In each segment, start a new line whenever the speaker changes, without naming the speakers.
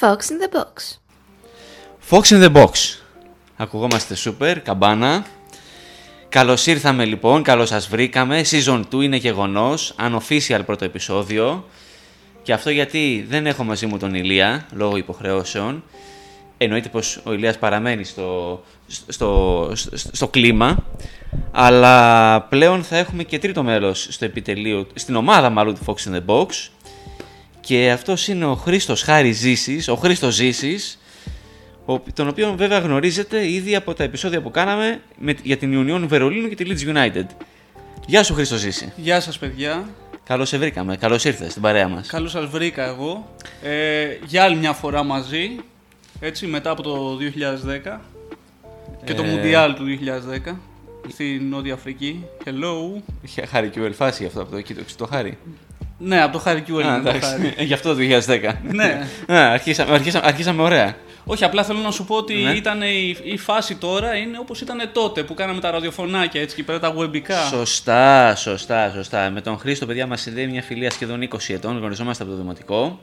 Fox in the Box.
Fox in the Box. Ακουγόμαστε super, καμπάνα. Καλώς ήρθαμε λοιπόν, καλώς σας βρήκαμε. Season 2 είναι γεγονός. Unofficial πρώτο επεισόδιο. Και αυτό γιατί δεν έχω μαζί μου τον Ηλία λόγω υποχρεώσεων. Εννοείται πως ο Ηλίας παραμένει στο, στο, στο, στο κλίμα. Αλλά πλέον θα έχουμε και τρίτο μέλος στο επιτελείο, στην ομάδα μάλλον του Fox in the Box. Και αυτός είναι ο Χρήστος Χάρη Ζήσης, ο Χρήστος Ζήσης, ο- τον οποίο βέβαια γνωρίζετε ήδη από τα επεισόδια που κάναμε με, για την Union Βερολίνου και τη Leeds United. Γεια σου Χρήστος Ζήση.
Γεια σας παιδιά,
Καλώς σε βρήκαμε, καλώς ήρθες στην παρέα μας.
καλώς σας βρήκα εγώ. Ε, για άλλη μια φορά μαζί, έτσι μετά από το 2010 και το
Ε.
Μουντιάλ του 2010 στη Νότια Αφρική. Hello.
Είχε χάρη και ο φάση αυτό από το εκεί, το, το χάρη.
Ναι, από το Χάρη Κιούελ.
Α,
είναι το
εντάξει.
Χάρη.
Ε, Γι' αυτό το 2010.
ναι.
Α, αρχίσαμε, αρχίσαμε, αρχίσαμε ωραία.
Όχι, απλά θέλω να σου πω ότι
Ναι.
ήταν η, η φάση τώρα είναι όπως ήταν τότε που κάναμε τα ραδιοφωνάκια έτσι και πέρα τα webικά.
Σωστά, σωστά, σωστά. Με τον Χρήστο, παιδιά, μας συνδέει μια φιλία σχεδόν 20 ετών. Γνωριζόμαστε από το δημοτικό.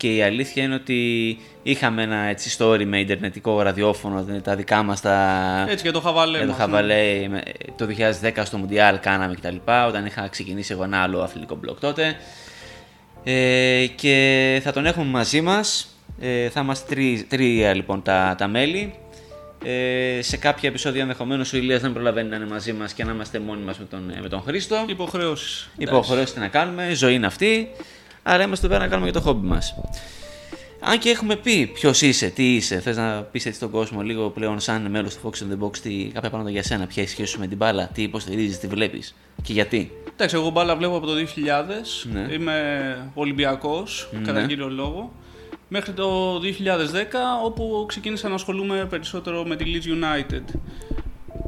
Και η αλήθεια είναι ότι είχαμε ένα έτσι story με ιντερνετικό ραδιόφωνο, τα δικά μας τα.
Έτσι και το χαβαλέ
με το
μας, ναι.
Χαβαλέ, με- το 2010 στο Μουντιάλ κάναμε κτλ. Όταν είχα ξεκινήσει εγώ ένα άλλο αθλητικό μπλοκ τότε. Ε, και θα τον έχουμε μαζί μας. Ε, θα είμαστε τρει- τρία λοιπόν τα, τα μέλη. Ε, σε κάποια επεισόδια ενδεχομένως ο Ηλίας δεν προλαβαίνει να είναι μαζί μας και να είμαστε μόνοι μας με τον, με τον Χρήστο.
Υποχρεώσεις.
Υποχρεώσεις τι να κάνουμε, η ζωή είναι αυτή. Άρα είμαστε εδώ πέρα να κάνουμε και το χόμπι μας. Αν και έχουμε πει ποιος είσαι, τι είσαι, θες να πεις έτσι στον κόσμο λίγο πλέον σαν μέλος του Fox in the Box τι, κάποια πράγματα για σένα, ποια η σχέση σου με την μπάλα, τι υποστηρίζεις, τι βλέπεις και γιατί;
Εντάξει, εγώ μπάλα βλέπω από το 2000.
Ναι.
Είμαι Ολυμπιακός,
Ναι.
κατά κύριο λόγο. Μέχρι το 2010, όπου ξεκίνησα να ασχολούμαι περισσότερο με τη Leeds United.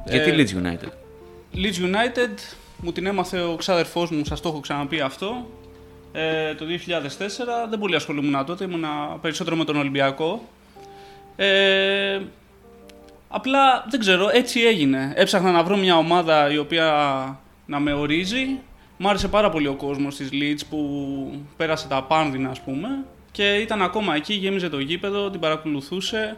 Γιατί
Ε,
Leeds United;
Leeds United μου την έμαθε ο ξάδερφός μου, σας το έχω ξαναπεί αυτό. Ε, το 2004 δεν πολύ ασχολούμουν τότε, ήμουν περισσότερο με τον Ολυμπιακό. Ε, απλά δεν ξέρω, έτσι έγινε. Έψαχνα να βρω μια ομάδα η οποία να με ορίζει. Μ' άρεσε πάρα πολύ ο κόσμος της Leeds που πέρασε τα πάνδυνα ας πούμε και ήταν ακόμα εκεί, γέμιζε το γήπεδο, την παρακολουθούσε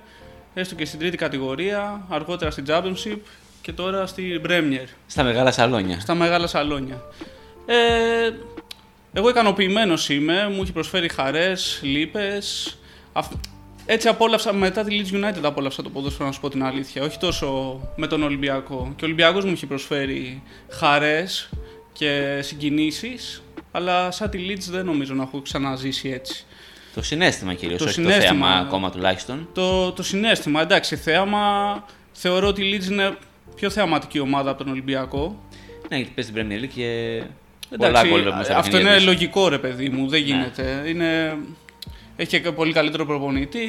έστω και στην τρίτη κατηγορία, αργότερα στην Championship και τώρα στη Premier,
Στα μεγάλα σαλόνια.
στα μεγάλα σαλόνια. Ε, εγώ ικανοποιημένος είμαι, μου έχει προσφέρει χαρές, λύπες. Αυ- Έτσι απόλαυσα, μετά τη Leeds United απόλαυσα το ποδόσφαιρο να σου πω την αλήθεια, όχι τόσο με τον Ολυμπιακό. Και ο Ολυμπιακός μου έχει προσφέρει χαρές και συγκινήσεις, αλλά σαν τη Leeds δεν νομίζω να έχω ξαναζήσει έτσι.
Το συνέστημα κυρίως,
Το
όχι
συναίσθημα.
το θέαμα ακόμα τουλάχιστον.
Το, το συνέστημα, εντάξει, θέαμα, θεωρώ ότι η Leeds είναι πιο θεαματική ομάδα από τον Ολυμπιακό.
Ναι, γιατί παίζει την Premier League και. Πολλά
Εντάξει,
γκολ βλέπουμε στα
αυτό
παιχνίδια
είναι
της.
λογικό ρε παιδί μου, δεν
Ναι.
γίνεται. Είναι... Έχει και πολύ καλύτερο προπονητή.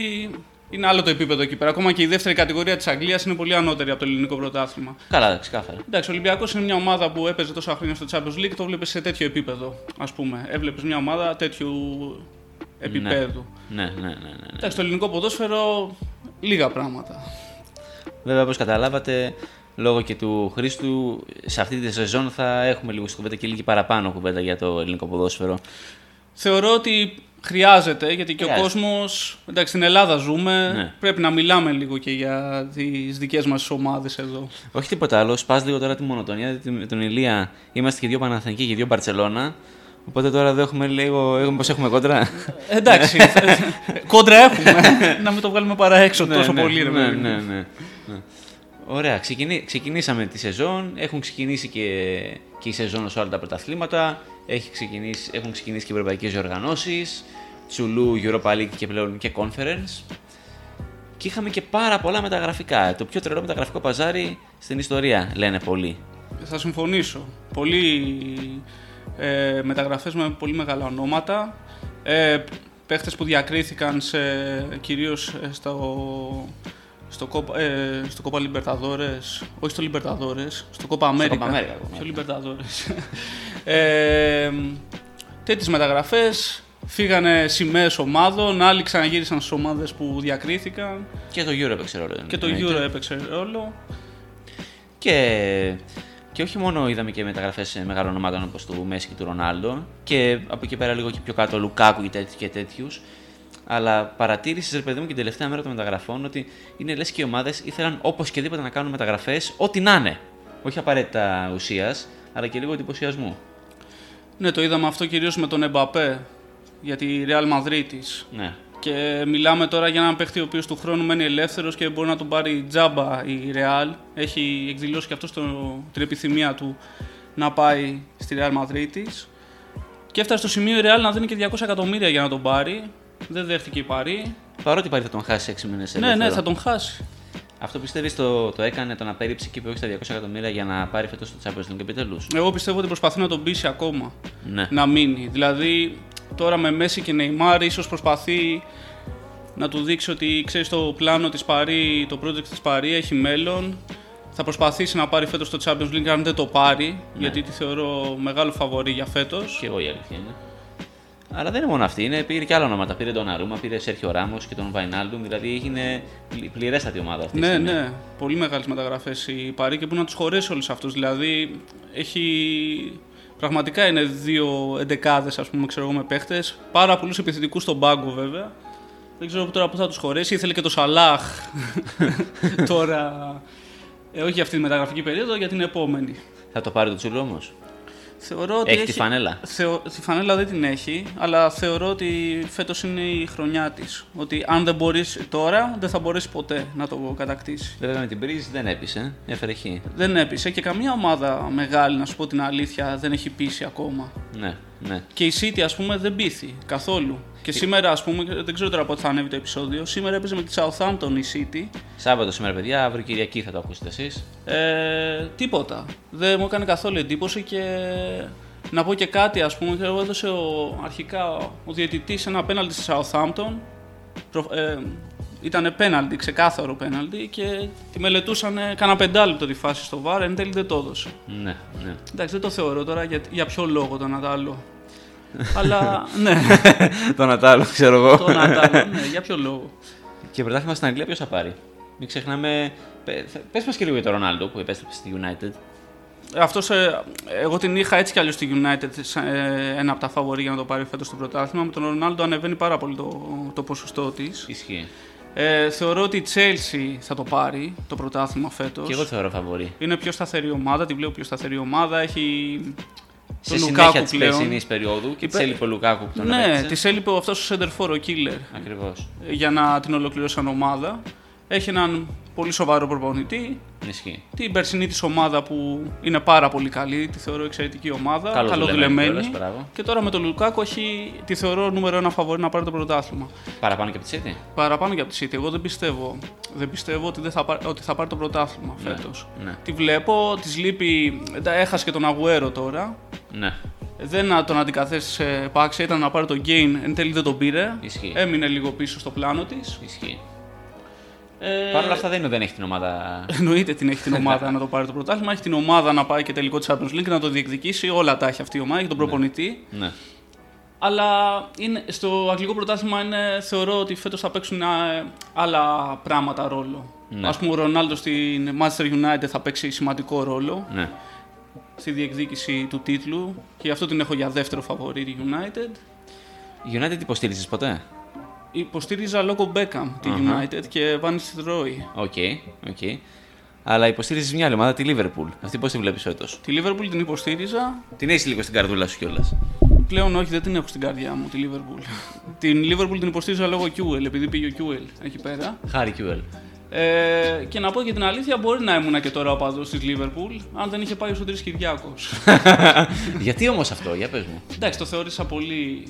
Είναι άλλο το επίπεδο εκεί πέρα. Ακόμα και η δεύτερη κατηγορία της Αγγλίας είναι πολύ ανώτερη από το ελληνικό πρωτάθλημα.
Καλά, ξεκάθαρα.
Εντάξει, ο Ολυμπιακός είναι μια ομάδα που έπαιζε τόσα χρόνια στο Champions League, το βλέπεις σε τέτοιο επίπεδο. Α πούμε. Έβλεπες μια ομάδα τέτοιου επίπεδου.
Ναι, ναι, ναι. ναι, ναι.
Εντάξει, το ελληνικό ποδόσφαιρο λίγα πράγματα.
Βέβαια, όπως καταλάβατε, λόγω και του Χρήστου, σε αυτή τη σεζόν θα έχουμε λίγο στην κουβέντα και λίγη παραπάνω κουβέντα για το ελληνικό ποδόσφαιρο.
Θεωρώ ότι χρειάζεται, γιατί και ο
Χρειάζεται.
κόσμος, εντάξει στην Ελλάδα ζούμε,
Ναι.
πρέπει να μιλάμε λίγο και για τις δικές μας ομάδες εδώ.
Όχι τίποτα άλλο, σπάς λίγο τώρα τη μονοτονία. Γιατί με τον Ηλία είμαστε και δύο Παναθανικοί και δύο Μπαρσελόνα. Οπότε τώρα εδώ έχουμε λίγο. Έχουμε, πώς έχουμε κόντρα;
Εντάξει, κόντρα έχουμε, να μην το βγάλουμε παρά έξω τόσο
ναι,
πολύ ρε
ναι,
παιδί μου.
ναι, ναι, ναι. Ωραία, ξεκινή, ξεκινήσαμε τη σεζόν. Έχουν ξεκινήσει και, και η σεζόν σε όλα τα πρωταθλήματα. Έχει ξεκινήσει, έχουν ξεκινήσει και οι ευρωπαϊκές διοργανώσεις. Τσουλού, Europa League και πλέον και Conference. Και είχαμε και πάρα πολλά μεταγραφικά. Το πιο τρελό μεταγραφικό παζάρι στην ιστορία, λένε πολλοί.
Θα συμφωνήσω. Πολλοί ε, μεταγραφές με πολύ μεγάλα ονόματα. Ε, παίχτες που διακρίθηκαν σε, κυρίως ε, στο, στο, Copa- ε, στο Copa Libertadores, όχι στο Libertadores, στο Copa America.
Copa America, ακόμα.
Ποιο Libertadores. ε, τέτοιες μεταγραφές, φύγανε σημαίες ομάδων, άλλοι ξαναγύρισαν στις ομάδες που διακρίθηκαν
Και το Euro έπαιξε ρόλο.
και το
εννοείται.
Euro έπαιξε ρόλο.
Και, και όχι μόνο είδαμε και μεταγραφές μεγάλων ομάδων όπως του Μέση και του Ρονάλντο, και από εκεί πέρα λίγο και πιο κάτω Λουκάκου και, τέτοι, και τέτοιους. Αλλά παρατήρησες, ρε παιδί μου, και την τελευταία μέρα των μεταγραφών ότι είναι λες και οι ομάδες ήθελαν οπωσδήποτε να κάνουν μεταγραφές, ό,τι να είναι. Όχι απαραίτητα ουσίας, αλλά και λίγο εντυπωσιασμού.
Ναι, το είδαμε αυτό κυρίως με τον Εμπαπέ για τη Real Madrid
Ναι.
Και μιλάμε τώρα για έναν παίχτη ο οποίος του χρόνου μένει ελεύθερος και μπορεί να τον πάρει τζάμπα η Real. Έχει εκδηλώσει και αυτό στο, την επιθυμία του να πάει στη Real Madrid Και έφτασε στο σημείο η Real να δίνει και 200 εκατομμύρια για να τον πάρει. Δεν δέχτηκε η Παρή.
Παρότι πάρει θα τον χάσει 6 μήνες
Ναι, ναι, θα τον χάσει.
Αυτό πιστεύεις το, το έκανε το να πέριψε και όχι στα 200 εκατομμύρια για να πάρει φέτος το Champions League επιτέλους;
Εγώ πιστεύω ότι προσπαθεί να τον πείσει ακόμα.
Ναι.
Να μείνει. Δηλαδή τώρα με Μέση και Neymar ίσως προσπαθεί να του δείξει ότι ξέρεις το πλάνο της Παρή, το project της Παρή έχει μέλλον. Θα προσπαθήσει να πάρει φέτος το Champions League αν δεν το πάρει,
Ναι.
γιατί τη θεωρώ μεγάλο φαβορή για φέτος.
Και εγώ η αλήθεια είναι. Αλλά δεν είναι μόνο αυτή. Είναι, πήρε και άλλα ονόματα. Πήρε τον Αρούμα, πήρε Σέρχιο Ράμος και τον Βαϊνάλντουμ. Δηλαδή έγινε πλη- πληρέστατη ομάδα αυτή.
Ναι,
στη στιγμή.
ναι, πολύ μεγάλες μεταγραφές η Παρή και που να τους χωρέσει όλους αυτούς. Δηλαδή έχει. Πραγματικά είναι δύο εντεκάδες, ας πούμε, ξέρω εγώ, με παίχτες. Πάρα πολλούς επιθετικούς στον πάγκο, βέβαια. Δεν ξέρω τώρα πού θα τους χωρέσει. Ήθελε και το Σαλάχ τώρα. Ε, όχι για αυτή τη μεταγραφική περίοδο, για την επόμενη.
Θα το πάρει το τσούλο όμως;
Θεωρώ ότι
Έχει τη φανέλα.
Θεω... Τη φανέλα δεν την έχει, αλλά θεωρώ ότι φέτος είναι η χρονιά της. Ότι αν δεν μπορείς τώρα, δεν θα μπορέσει ποτέ να το κατακτήσεις.
Βέβαια με την Πρίζ δεν έπεισε. Έφερε χ.
Δεν έπεισε και καμία ομάδα μεγάλη, να σου πω την αλήθεια, δεν έχει πείσει ακόμα.
Ναι, ναι.
Και η City, ας πούμε, δεν πείθει καθόλου. Και σήμερα, ας πούμε, δεν ξέρω τώρα πότε θα ανέβει το επεισόδιο, σήμερα έπαιζε με τη Southampton η City.
Σάββατο σήμερα, παιδιά, αύριο Κυριακή θα το ακούσετε εσείς.
Ε, τίποτα. Δεν μου έκανε καθόλου εντύπωση και να πω και κάτι, ας πούμε, εγώ έδωσε ο, αρχικά ο διαιτητής ένα πέναλτι στη Southampton. Προ, ε, ήταν πέναλτι, ξεκάθαρο πέναλτι και τη μελετούσαν κάνα πεντάλεπτο τη φάση στο βάρ, εν τέλει δεν το έδωσε.
Ναι, ναι.
Εντάξει, δεν το θεωρώ τώρα για, για ποιο λόγο τον Ατάλο. Αλλά ναι,
τον Ατάλο, ξέρω εγώ.
τον Ατάλο, ναι, για ποιο λόγο.
Και πρωτάθλημα στην Αγγλία ποιος θα πάρει; Μην ξεχνάμε. Πε μας και λίγο για τον Ρονάλντο που επέστρεψε στη United.
Αυτός, ε, εγώ την είχα έτσι κι αλλιώς στη United σαν, ε, ένα από τα φαβορή για να το πάρει φέτος στο πρωτάθλημα. Με τον Ρονάλντο ανεβαίνει πάρα πολύ το, το ποσοστό της.
Ισχύει.
Ε, θεωρώ ότι η Chelsea θα το πάρει το πρωτάθλημα φέτος.
Και εγώ θεωρώ φαβορή.
Είναι πιο σταθερή ομάδα, τη βλέπω πιο σταθερή ομάδα. Έχει
Σε
τον
συνέχεια
Λουκάκου
της
πλέον.
περσινής περίοδου και της
Πε-
έλειπε ο Λουκάκου που τον
Ναι,
επέστρεψε.
της έλειπε αυτός ο Σέντερφορ, ο Killer,
Ακριβώς.
για να την ολοκληρώσει σαν ομάδα. Έχει έναν πολύ σοβαρό προπονητή.
Ισχύει.
Την περσινή της ομάδα που είναι πάρα πολύ καλή, τη θεωρώ εξαιρετική ομάδα.
Καλοδουλεμένη
καλοδουλεμένη.
κιόλας, μπράβο.
Και τώρα με τον Λουκάκο έχει, τη θεωρώ νούμερο ένα φαβορή να πάρει το πρωτάθλημα.
Παραπάνω και από τη City;
Παραπάνω και από τη City. Εγώ δεν πιστεύω, δεν πιστεύω ότι, δεν θα, πάρει, ότι θα πάρει το πρωτάθλημα
Ναι,
φέτος.
ναι.
Τη βλέπω, της λείπει. εντά- Έχασε και τον Αγουέρο τώρα.
Ναι.
Δεν να τον αντικαθέσεις επάξια, ήταν να πάρει τον Gain, εν τέλει δεν τον πήρε.
Ισχύει.
Έμεινε λίγο πίσω στο πλάνο της.
Ισχύει.
Ε,
Παρ' όλα αυτά δεν είναι ότι δεν έχει την ομάδα.
Εννοείται την έχει την ομάδα να το πάρει το πρωτάθλημα. Έχει την ομάδα να πάει και τελικό Champions League να το διεκδικήσει. Όλα τα έχει αυτή η ομάδα. Έχει τον προπονητή.
ναι.
Αλλά είναι, στο αγγλικό πρωτάθλημα είναι, θεωρώ ότι φέτος θα παίξουν ε, άλλα πράγματα ρόλο.
Ναι.
Ας πούμε ο Ρονάλντο στην Manchester United θα παίξει σημαντικό ρόλο
ναι.
στη διεκδίκηση του τίτλου και γι' αυτό την έχω για δεύτερο φαβορή τη United.
United υποστήριζες ποτέ;
Υποστήριζα λόγω Beckham τη
Αχα.
United και Van Nistelrooy.
OK, OK. Αλλά υποστήριζες μια άλλη ομάδα, τη Liverpool. Αυτή πώς τη βλέπεις φέτος;
Τη Liverpool την υποστήριζα.
Την έχεις λίγο στην καρδούλα σου κιόλας;
Πλέον όχι, δεν την έχω στην καρδιά μου τη Liverpool. την Liverpool την υποστήριζα λόγω QL, επειδή πήγε ο QL εκεί πέρα.
Χάρη Κιουέλ.
Ε, και να πω και την αλήθεια, μπορεί να ήμουν και τώρα ο παδός της Liverpool, αν δεν είχε πάει ο Σωτήρης Κυριάκος.
Γιατί όμως αυτό, για πες μου.
Εντάξει, το θεώρησα πολύ,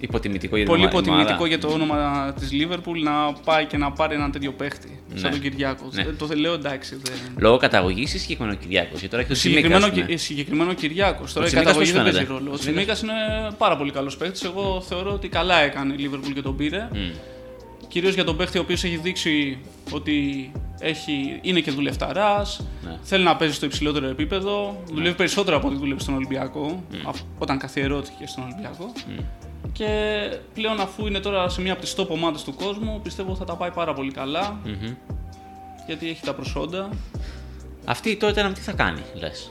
Υποτιμητικό για την
πολύ
ομα-
υποτιμητικό
ομάδα.
για το όνομα της Liverpool να πάει και να πάρει έναν τέτοιο παίχτη σαν
Ναι.
τον Κυριάκος.
Ναι.
Ε, Το λέω εντάξει. Δεν...
Λόγω καταγωγής ή συγκεκριμένο Κυριάκος. Γιατί τώρα έχει το
Συγκεκριμένο,
Τσιμίκα.
Κυ- συγκεκριμένο Κυριάκος. Τώρα η
Τσιμίκας
καταγωγή
πώς
δεν παίζει
φαίνεται;
ρόλο. Ο
Ο Τσιμίκας-
Τσιμίκας είναι πάρα πολύ καλός παίχτης. Εγώ θεωρώ ότι καλά έκανε η Liverpool και τον πήρε. Κυρίως για τον παίχτη ο οποίος έχει δείξει ότι έχει, είναι και δουλευταράς.
Ναι.
Θέλει να παίζει στο υψηλότερο επίπεδο. Δουλεύει περισσότερο από ό,τι δουλεύει στον Ολυμπιακό. αφ- Όταν καθιερώθηκε στον Ολυμπιακό. Και πλέον αφού είναι τώρα σε μία από τις top ομάδες του κόσμου, πιστεύω θα τα πάει πάρα πολύ καλά.
Μμμ.
Γιατί έχει τα προσόντα.
Αυτή τότε να τι θα κάνει, λες;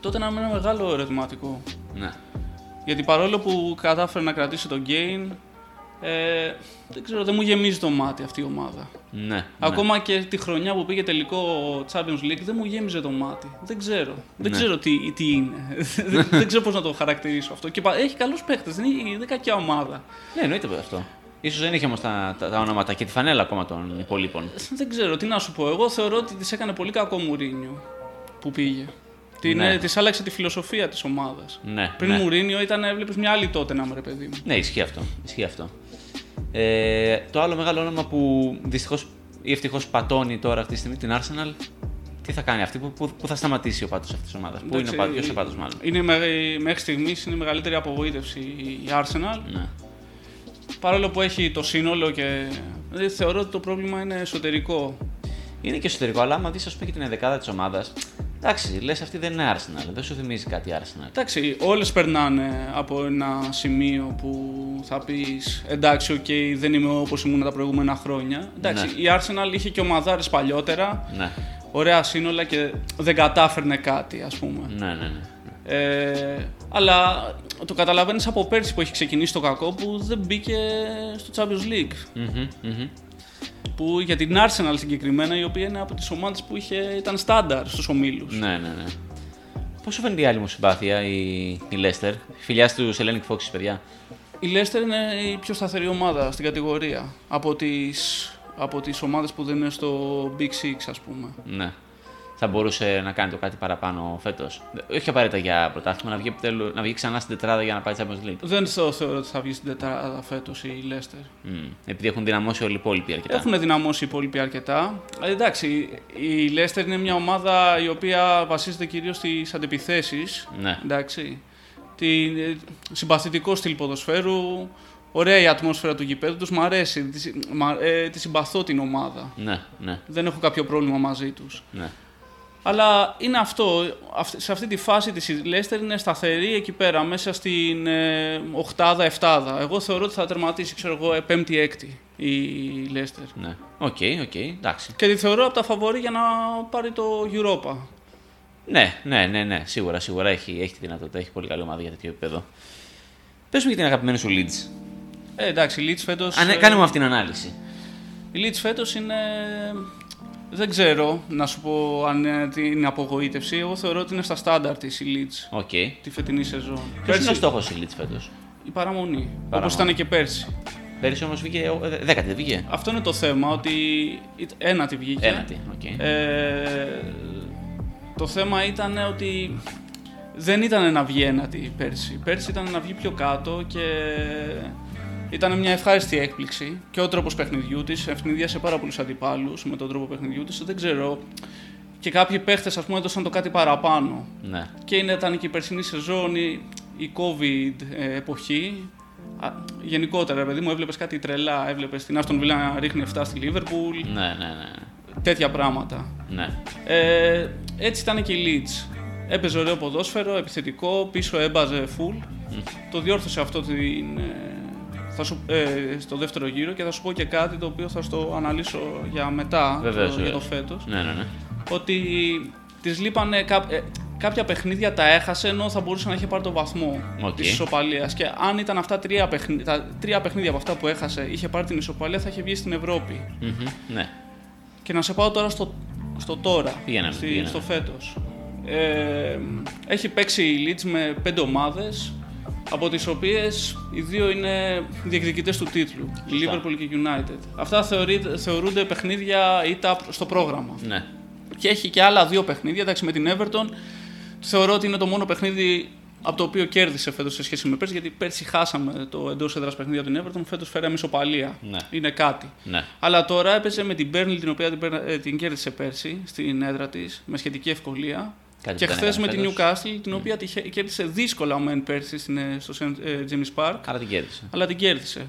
Τότε να είναι ένα μεγάλο ερωτηματικό.
Ναι.
Γιατί παρόλο που κατάφερε να κρατήσει τον Gain, Ε, δεν ξέρω, δεν μου γεμίζει το μάτι αυτή η ομάδα.
Ναι.
Ακόμα και τη χρονιά που πήγε τελικό Champions League δεν μου γέμιζε το μάτι. Δεν ξέρω. Δεν
Ναι.
ξέρω τι, τι είναι. δεν, δεν ξέρω πώς να το χαρακτηρίσω αυτό. Και πα- έχει καλούς παίχτες, δεν είναι, δεν είναι κακιά ομάδα.
Ναι, εννοείται αυτό. Ίσως δεν είχε όμως τα, τα, τα ονόματα και τη φανέλα ακόμα των υπολείπων.
Δεν ξέρω, τι να σου πω. Εγώ θεωρώ ότι της έκανε πολύ κακό Μουρίνιο που πήγε. Την,
Ναι.
ε, της άλλαξε τη φιλοσοφία της ομάδας.
Ναι.
Πριν
ναι.
Μουρίνιο ήταν, έβλεπες μια άλλη τότε να ρε παιδί μου.
Ναι, ισχύει αυτό. Ισχύει αυτό. Ε, το άλλο μεγάλο όνομα που δυστυχώς ή ευτυχώς πατώνει τώρα αυτή τη στιγμή την Arsenal, τι θα κάνει αυτή, που, που, που θα σταματήσει ο πάτο αυτής της ομάδας. Πού είναι ο
Εντάξει,
πάτο, ποιος είναι ο πάτο μάλλον.
Είναι με, μέχρι στιγμής είναι η μεγαλύτερη απογοήτευση η Arsenal.
Ναι.
Παρόλο που έχει το σύνολο και. Δηλαδή, θεωρώ ότι το πρόβλημα είναι εσωτερικό.
Είναι και εσωτερικό, αλλά άμα δεις, ας πούμε, και την ενδεκάδα της ομάδας. Εντάξει, λες αυτή δεν είναι Arsenal, δεν σου θυμίζει κάτι Arsenal.
Εντάξει, όλες περνάνε από ένα σημείο που θα πεις εντάξει, οκ, δεν είμαι όπως ήμουν τα προηγούμενα χρόνια. Εντάξει,
Ναι.
η Arsenal είχε και ομαδάρες παλιότερα,
Ναι,
ωραία σύνολα και δεν κατάφερνε κάτι, ας πούμε.
ναι, ναι. ναι.
Ε, αλλά το καταλαβαίνεις από πέρσι που έχει ξεκινήσει το κακό που δεν μπήκε στο Champions League.
Μμμ, μμμ.
Που για την Arsenal συγκεκριμένα, η οποία είναι από τις ομάδες που είχε, ήταν στάνταρ στους ομίλους.
Ναι, ναι, ναι. Πώς σου φαίνεται η άλλη μου συμπάθεια, η, η Leicester, φιλιά του Hellenic Foxes, παιδιά.
Η Leicester είναι η πιο σταθερή ομάδα στην κατηγορία από τις, από τις ομάδες που δεν είναι στο Big Six ας πούμε.
Ναι. Θα μπορούσε να κάνει το κάτι παραπάνω φέτος. Όχι απαραίτητα για πρωτάθλημα, να βγει, επιτέλους- να βγει ξανά στην τετράδα για να πάει Champions League.
Δεν το θεωρώ ότι θα βγει στην τετράδα φέτος η Leicester.
Μμ. Επειδή έχουν δυναμώσει όλοι οι υπόλοιποι αρκετά.
Έχουν δυναμώσει οι υπόλοιποι αρκετά. Ε, εντάξει, η Leicester είναι μια ομάδα η οποία βασίζεται κυρίως στις αντεπιθέσεις.
Ναι.
Εντάξει. Τη, ε, συμπαθητικό στυλ ποδοσφαίρου, ωραία η ατμόσφαιρα του γηπέδου τους, μ' αρέσει, τη, συ- μα- ε, τη συμπαθώ την ομάδα.
Ναι, ναι,
Δεν έχω κάποιο πρόβλημα μαζί τους.
ναι.
Αλλά είναι αυτό. Αυ- Σε αυτή τη φάση της η Leicester είναι σταθερή εκεί πέρα, μέσα στην ε, οκτάδα, εφτάδα. Εγώ θεωρώ ότι θα τερματίσει, ξέρω εγώ, ε, πέμπτη-έκτη η Leicester.
ναι. OK, OK, εντάξει.
Και τη θεωρώ από τα φαβορή για να πάρει το Europa.
Ναι, ναι, ναι, ναι, σίγουρα, σίγουρα έχει, έχει τη δυνατότητα, έχει πολύ καλή ομάδα για τέτοιο επίπεδο. Πες μου για την αγαπημένη σου Leeds.
Ε, εντάξει, η Leeds φέτος...
Α, ναι,
ε,
κάνε μου αυτή την ανάλυση.
Η Leeds φέτος είναι... Δεν ξέρω να σου πω αν είναι την απογοήτευση. Εγώ θεωρώ ότι είναι στα στάνταρ της η Leeds
OK.
τη φετινή σεζόν.
Ποιος είναι ο στόχος της Leeds φέτος;
Η παραμονή,
Παραμονή.
όπως ήταν και πέρσι.
Πέρυσι όμως βγήκε. ε, Δέκατη, δεν βγήκε;
Αυτό είναι το θέμα, ότι ένατη βγήκε.
Ένατη. οκ.
Ε, το θέμα ήταν ότι δεν ήταν να βγει ένατη πέρσι. Πέρσι ήταν να βγει πιο κάτω και ήταν μια ευχάριστη έκπληξη. Και ο τρόπος παιχνιδιού της ευνηδίασε πάρα πολλούς αντιπάλους με τον τρόπο παιχνιδιού της. Δεν ξέρω. Και κάποιοι παίχτες ας πούμε έδωσαν το κάτι παραπάνω.
Ναι.
Και είναι, ήταν και η περσινή σεζόν, η, η COVID ε, εποχή. Α, γενικότερα, παιδί μου, έβλεπες κάτι τρελά. Έβλεπες την Άστον Βίλα να ρίχνει 7 στη Λίβερπουλ.
Ναι, ναι, ναι.
Τέτοια πράγματα.
ναι.
Ε, έτσι ήταν και η Leeds. Έπαιζε ωραίο ποδόσφαιρο, επιθετικό, πίσω έμπαζε φουλ. Το διόρθωσε αυτό την, ε, θα σου, ε, στο δεύτερο γύρο και θα σου πω και κάτι το οποίο θα στο αναλύσω για μετά,
Βεβαίως,
το, για το
βεβαίως.
φέτος.
Ναι, ναι, ναι.
Ότι της λείπανε κά- ε, κάποια παιχνίδια τα έχασε ενώ θα μπορούσε να είχε πάρει το βαθμό
Οκ.
της ισοπαλίας. Και αν ήταν αυτά τρία παιχνίδια, τα τρία παιχνίδια από αυτά που έχασε είχε πάρει την ισοπαλία θα είχε βγει στην Ευρώπη.
Μμμ, ναι.
Και να σε πάω τώρα στο, στο τώρα,
Πήγαινε,
στη-
πήγαινε.
στο φέτος. Ε, έχει παίξει η Leeds με πέντε ομάδες, από τις οποίες οι δύο είναι διεκδικητές του τίτλου, η Liverpool και η United. Αυτά θεωρείται, θεωρούνται παιχνίδια ήττα στο πρόγραμμα.
ναι.
Και έχει και άλλα δύο παιχνίδια, εντάξει με την Everton. Θεωρώ ότι είναι το μόνο παιχνίδι από το οποίο κέρδισε φέτος σε σχέση με πέρσι, γιατί πέρσι χάσαμε το εντός έδρας παιχνίδι από την Everton, φέτος φέραμε ισοπαλία.
Ναι.
Είναι κάτι.
ναι.
Αλλά τώρα έπαιζε με την Burnley την οποία την, παίρνα- ε, την κέρδισε πέρσι στην έδρα της με σχετική ευκολία.
Κάτι
και
που δεν
χθες
έκανε
με την
φέτος.
Newcastle την οποία τη χε- κέρδισε δύσκολα μεν πέρσι στην, ε, στο St. ε, James Park,
Άρα την κέρδισε.
αλλά την κέρδισε.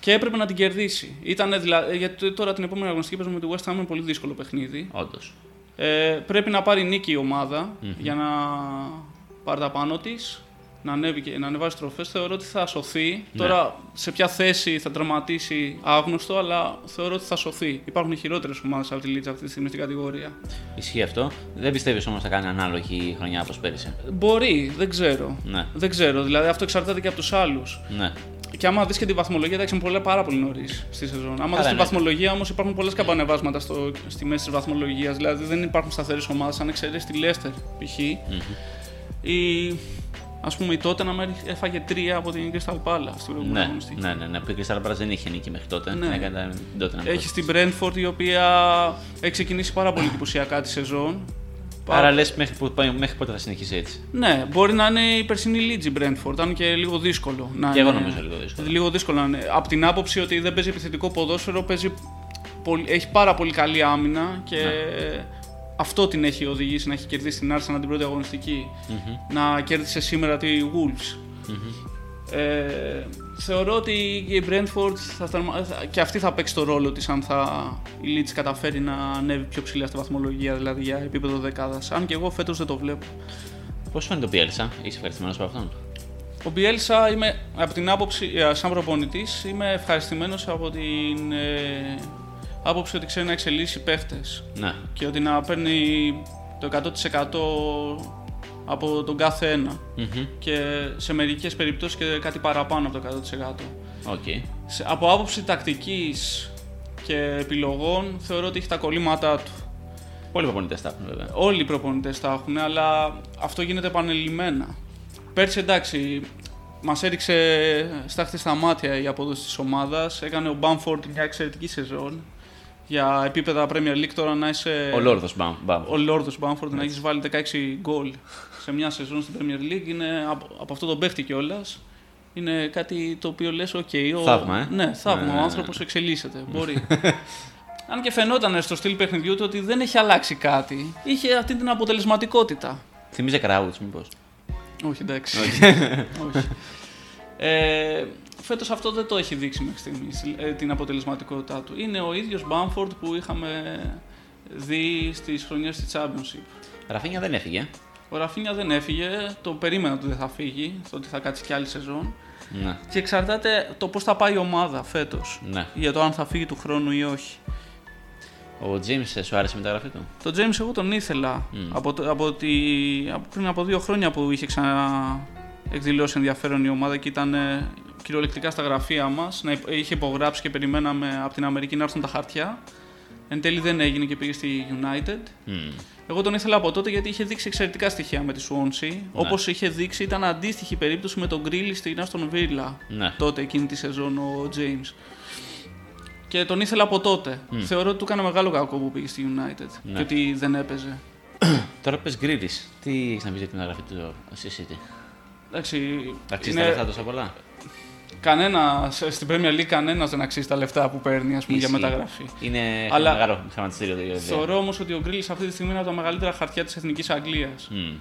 Και έπρεπε να την κερδίσει. Ήτανε δηλα... ε, Γιατί τώρα την επόμενη αγωνιστική παίζουμε με τη West Ham είναι πολύ δύσκολο παιχνίδι.
Όντως.
Ε, πρέπει να πάρει νίκη η ομάδα για να πάρει τα πάνω της, να, ανέβει και, να ανεβάσει τροφές. Θεωρώ ότι θα σωθεί.
Ναι.
Τώρα σε ποια θέση θα τραυματίσει άγνωστο, αλλά θεωρώ ότι θα σωθεί. Υπάρχουν χειρότερες ομάδες από τη Leeds αυτή τη στιγμή στην κατηγορία.
Ισχύει αυτό. Δεν πιστεύεις όμως θα κάνει ανάλογη χρονιά όπως πέρυσι;
Μπορεί, δεν ξέρω.
Ναι.
Δεν ξέρω, δηλαδή αυτό εξαρτάται και από τους άλλους.
Ναι.
και άμα δεις και τη βαθμολογία, εντάξει, είναι πολλά, πάρα πολύ νωρίς στη σεζόν. Άμα δεις
Καλά,
τη
ναι.
βαθμολογία όμως υπάρχουν πολλέ καμπανεβάσματα στο, στη μέση της βαθμολογίας. Δηλαδή δεν υπάρχουν σταθερές ομάδες, αν εξαιρέσεις τη Leicester π.χ. Η, ας πούμε η τότε να έφαγε τρία από την Crystal Palace στην προηγούμενη
Ναι,
αγωνιστική.
ναι, ναι, ναι. Που η Crystal Palace δεν είχε νίκη μέχρι τότε.
Ναι.
Ναι. Έκανε την τότε να
Έχει την Brentford η οποία έχει ξεκινήσει πάρα πολύ εντυπωσιακά τη σεζόν.
Άρα λες μέχρι, που- μέχρι πότε θα συνεχίσει έτσι.
Ναι, μπορεί να είναι η περσινή Leeds η Brentford, αν και λίγο δύσκολο. Να
Και εγώ
είναι-
νομίζω λίγο δύσκολο.
Λίγο δύσκολο να είναι. Από την άποψη ότι δεν παίζει επιθετικό ποδόσφαιρο, παίζει πολύ- έχει πάρα πολύ καλή άμυνα και
Ναι.
Αυτό την έχει οδηγήσει να έχει κερδίσει την Arsenal την πρώτη αγωνιστική. Να κέρδισε σήμερα τη Wolves. Ε, θεωρώ ότι η Brentford θα, θερμα- θα- και αυτή θα παίξει το ρόλο της αν θα, η Leeds καταφέρει να ανέβει πιο ψηλά στη βαθμολογία, δηλαδή για επίπεδο δεκάδας. Αν και εγώ φέτος δεν το βλέπω.
Πώς φαίνεται ο Πιέλσα, είσαι ευχαριστημένος από αυτόν;
Ο Μπιέλσα είμαι από την άποψη, ε, σαν προπονητής, είμαι ευχαριστημένος από την ε, άποψη ότι ξέρει να εξελίσσει παίχτες
Ναι.
και ότι να παίρνει το 100% από τον κάθε ένα.
Μμμ.
Και σε μερικές περιπτώσεις και κάτι παραπάνω από το 100%.
Οκ.
Σε- από άποψη τακτικής και επιλογών, θεωρώ ότι έχει τα κολλήματά του.
Πολλοί προπονητές τα έχουν βέβαια.
Όλοι οι προπονητές τα έχουν, αλλά αυτό γίνεται επανειλημμένα. Πέρσι εντάξει, μας έριξε στάχτη στα μάτια η απόδοση της ομάδας. Έκανε ο Μπάμφορντ μια εξαιρετική σεζόν. Για επίπεδα Premier League τώρα να είσαι.
Ο Λόρδος Μπαμ. Μπαμ.
Ο Λόρδος Μπάμφορντ να έχεις βάλει 16 γκολ σε μια σεζόν στην Premier League είναι από, από αυτό τον παίχτη κιόλας. Είναι κάτι το οποίο λες, οκ. ο-
Θαύμα, ε.
Ναι, θαύμα.
Ναι.
Ο άνθρωπος εξελίσσεται. Μπορεί. Αν και φαινόταν στο στυλ παιχνιδιού του ότι δεν έχει αλλάξει κάτι. Είχε αυτή την αποτελεσματικότητα.
Θυμίζει Κράουτς, μήπως.
Όχι, εντάξει. Όχι. Ε, φέτος αυτό δεν το έχει δείξει μέχρι στιγμής, ε, την αποτελεσματικότητά του. Είναι ο ίδιος Μπάμφορντ που είχαμε δει στις χρονιές της Championship.
Ραφίνια δεν έφυγε.
Ο Ραφίνια δεν έφυγε, το περίμενα ότι δεν θα φύγει, το ότι θα κάτσει κι άλλη σεζόν.
Ναι.
Και εξαρτάται το πώς θα πάει η ομάδα φέτος,
ναι.
για το αν θα φύγει του χρόνου ή όχι.
Ο Τζέιμς σου άρεσε η μεταγραφή του;
Τον James εγώ τον ήθελα
Μμ.
από, το- από, τη, από πριν από δύο χρόνια που είχε ξανά εκδηλώσει ενδιαφέρον η ομάδα και ήταν ε, κυριολεκτικά στα γραφεία μας, να υπ- είχε υπογράψει και περιμέναμε από την Αμερική να έρθουν τα χαρτιά. Εν τέλει δεν έγινε και πήγε στη United.
Μμ.
Εγώ τον ήθελα από τότε γιατί είχε δείξει εξαιρετικά στοιχεία με τη Swansea. Όπως είχε δείξει ήταν αντίστοιχη περίπτωση με τον Γκρίλι στην Aston Villa
Ναι.
τότε εκείνη τη σεζόν ο James. Και τον ήθελα από τότε. Θεωρώ ότι του έκανε μεγάλο κακό που πήγε στη United
Ναι.
και ότι δεν έπαιζε.
Τώρα πες Γκρίλι. Τι έχεις να πεις για τη μεταγραφή του στη City;
Εντάξει,
Αξίζει τα λεφτά τόσα πολλά;
Κανένα, στην Premier League κανένας δεν αξίζει τα λεφτά που παίρνει ας πούμε, για
Ισχύει.
μεταγραφή.
Είναι
Αλλά-
μεγάλο χρηματιστήριο το ιδέα.
Θεωρώ όμως ότι ο Γκρίλις αυτή τη στιγμή είναι από τα μεγαλύτερα χαρτιά της εθνικής Αγγλίας.
Μμ.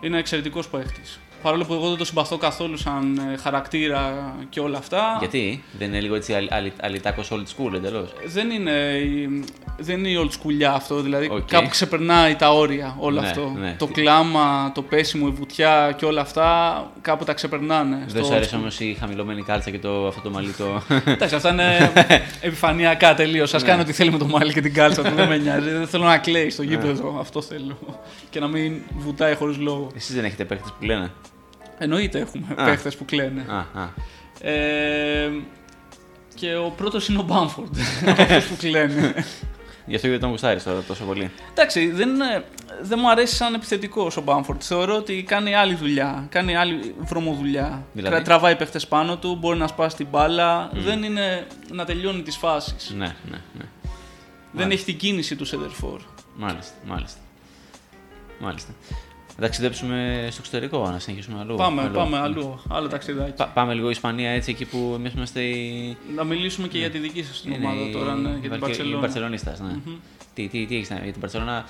Είναι εξαιρετικός παίχτη. Παρόλο που εγώ δεν το συμπαθώ καθόλου σαν ε, χαρακτήρα και όλα αυτά.
Γιατί; Δεν είναι λίγο έτσι αλ- αλ- αλητάκος old school εντελώς;
Δεν είναι, η- δεν είναι η old school αυτό, δηλαδή
Οκ.
κάπου ξεπερνάει τα όρια όλο
Ναι,
αυτό.
ναι.
Το κλάμα, το πέσιμο, η βουτιά και όλα αυτά κάπου τα ξεπερνάνε. στο
Δεν σου
old
αρέσει
school.
όμως η χαμηλωμένη κάλτσα και το, αυτό το μαλλί το.
Εντάξει, αυτά είναι επιφανειακά τελείως.
Ναι.
Α κάνει ό,τι θέλει με το μάλι και την κάλτσα του. Δεν με νοιάζει. Δεν θέλω να κλαίει στο γήπεδο. Αυτό θέλω. Και να μην βουτάει χωρίς λόγο.
Εσείς δεν έχετε παίχτες που λένε.
Εννοείται έχουμε
Α.
παίχτες που κλαίνε.
Α, α.
Ε, και ο πρώτος είναι ο Μπάμφορντ. Αυτό που κλαίνε.
Γι' αυτό γιατί τον γουστάρεις τώρα τόσο πολύ.
Εντάξει, δεν, είναι- δεν μου αρέσει σαν επιθετικός ο Μπάμφορντ. Θεωρώ ότι κάνει άλλη δουλειά. Κάνει άλλη βρωμοδουλειά.
Δηλαδή;
Τρα- Τραβάει παίχτες πάνω του, μπορεί να σπάσει την μπάλα. Δεν είναι να τελειώνει τις φάσεις.
Ναι, ναι, ναι.
Δεν έχει την κίνηση του Σεντερφόρ.
Μάλιστα, μάλιστα. Μάλιστα. Θα ταξιδέψουμε στο εξωτερικό, να συνεχίσουμε αλλού.
Πάμε,
αλλού.
πάμε αλλού. Άλλο ταξιδάκι.
Πα- πάμε λίγο Ισπανία έτσι εκεί που εμείς είμαστε οι.
Να μιλήσουμε και για τη δική σας την
είναι
ομάδα
οι-
τώρα, ναι,
οι
για την
Βαρκε- οι
Παρσελόνα.
Μπαρσελονίστας, ναι. Τι, τι, τι έχεις να για την Παρσελόνα,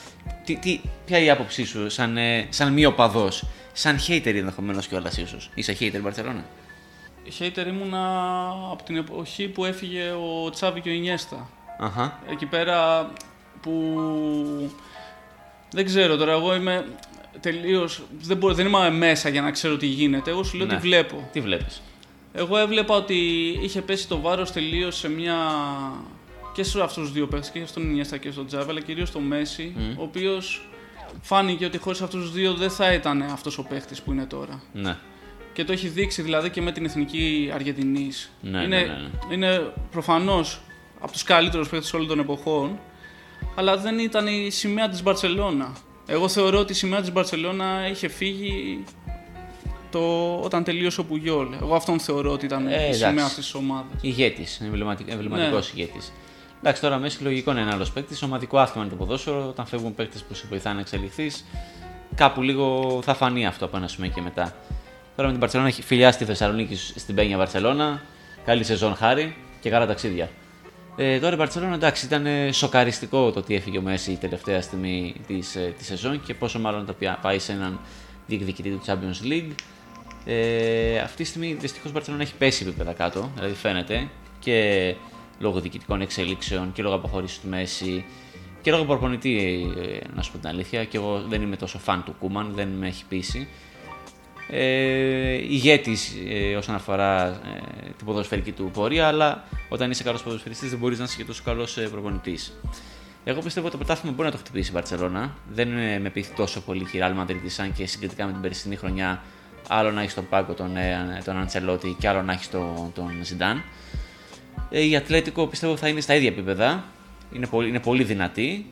τι, τι, ποια είναι η άποψή σου σαν, ε, σαν μη οπαδός, σαν hater ενδεχομένως κιόλας ίσως; Είσαι hater Μπαρσελόνα.
Hater ήμουνα από την εποχή που έφυγε ο Τσάβη και ο Ινιέστα.
Αχα.
Εκεί πέρα που. Δεν ξέρω τώρα, εγώ είμαι τελείως. Δεν, μπορώ- δεν είμαι μέσα για να ξέρω τι γίνεται. Εγώ σου λέω
Ναι.
τι βλέπω.
Τι βλέπεις;
Εγώ έβλεπα ότι είχε πέσει το βάρος τελείως σε μια. και σε αυτούς του δύο παίχτε, και στον Ινιέστα και στον Τζάβη, αλλά κυρίως στο Μέση, ο οποίος φάνηκε ότι χωρίς αυτούς τους δύο δεν θα ήταν αυτός ο παίχτη που είναι τώρα.
Ναι.
και το έχει δείξει δηλαδή και με την εθνική Αργεντινής.
Ναι,
είναι,
ναι, ναι, ναι.
είναι προφανώς από τους καλύτερους παίκτες όλων των εποχών, αλλά δεν ήταν η σημαία της Μπαρσελόνα. Εγώ θεωρώ ότι η σημαία της Μπαρσελόνα είχε φύγει το, όταν τελείωσε ο Πουγιόλ. Εγώ αυτόν θεωρώ ότι ήταν
Ε,
η
εντάξει.
σημαία αυτής της ομάδας.
Ηγέτης, εμβληματικός
Ναι.
ηγέτης. Εντάξει, τώρα Μέση λογικό είναι ένα άλλος παίκτης. Ομαδικό άθλημα είναι το ποδόσφαιρο. Όταν φεύγουν παίκτες που σε βοηθάνε να εξελιχθείς, κάπου λίγο θα φανεί αυτό από ένα σημείο και μετά. Τώρα με την Παρσελόνα έχει φιλιά στη Θεσσαλονίκη στην Πένια Βαρσελόνα. Καλή σεζόν χάρη και καλά ταξίδια. Ε, τώρα η Μπαρσελόνα εντάξει, ήταν ε, σοκαριστικό το ότι έφυγε ο Μέση η τελευταία στιγμή της της σεζόν και πόσο μάλλον θα πια- πάει σε έναν διεκδικητή του Champions League. Ε, αυτή τη στιγμή δυστυχώς η Μπαρσελόνα έχει πέσει επίπεδα κάτω, δηλαδή φαίνεται και λόγω διοικητικών εξελίξεων και λόγω αποχώρησης του Μέση και λόγω προπονητή, ε, να σου πω την αλήθεια. Και εγώ δεν είμαι τόσο φαν του Κούμαν, δεν με έχει πείσει. Ε, ηγέτης ε, όσον αφορά ε, την ποδοσφαιρική του πορεία, αλλά όταν είσαι καλός ποδοσφαιριστής δεν μπορείς να είσαι και τόσο καλός ε, προπονητής. Εγώ πιστεύω ότι το πρωτάθλημα μπορεί να το χτυπήσει η Μπαρσελόνα. Δεν ε, με πείθει τόσο πολύ η Real Madrid, αν και συγκριτικά με την περσινή χρονιά, άλλο να έχει τον πάγκο τον, ε, τον Αντσελότη και άλλο να έχει τον, τον Ζιντάν. Ε, η Ατλέτικο πιστεύω θα είναι στα ίδια επίπεδα. Είναι πολύ, είναι πολύ δυνατή.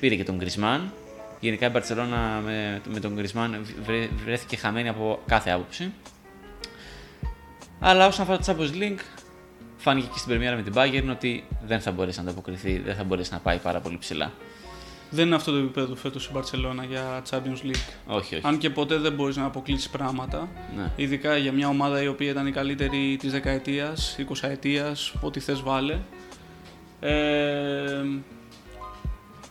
Πήρε και τον Γκρισμάν. Γενικά η Μπαρσελόνα με, με τον Γκρισμάν βρε- βρέθηκε χαμένη από κάθε άποψη. Αλλά όσον αφορά το Champions League, φάνηκε και στην Πρεμιέρα με την Bayern ότι δεν θα μπορέσει να ανταποκριθεί, δεν θα μπορέσει να πάει πάρα πολύ ψηλά.
Δεν είναι αυτό το επίπεδο φέτος η Μπαρσελόνα για Champions League.
Όχι, όχι.
Αν και ποτέ δεν μπορείς να αποκλείσεις πράγματα.
Ναι.
Ειδικά για μια ομάδα η οποία ήταν η καλύτερη της δεκαετίας, 20 ετίας, ό,τι θες βάλε. Ε,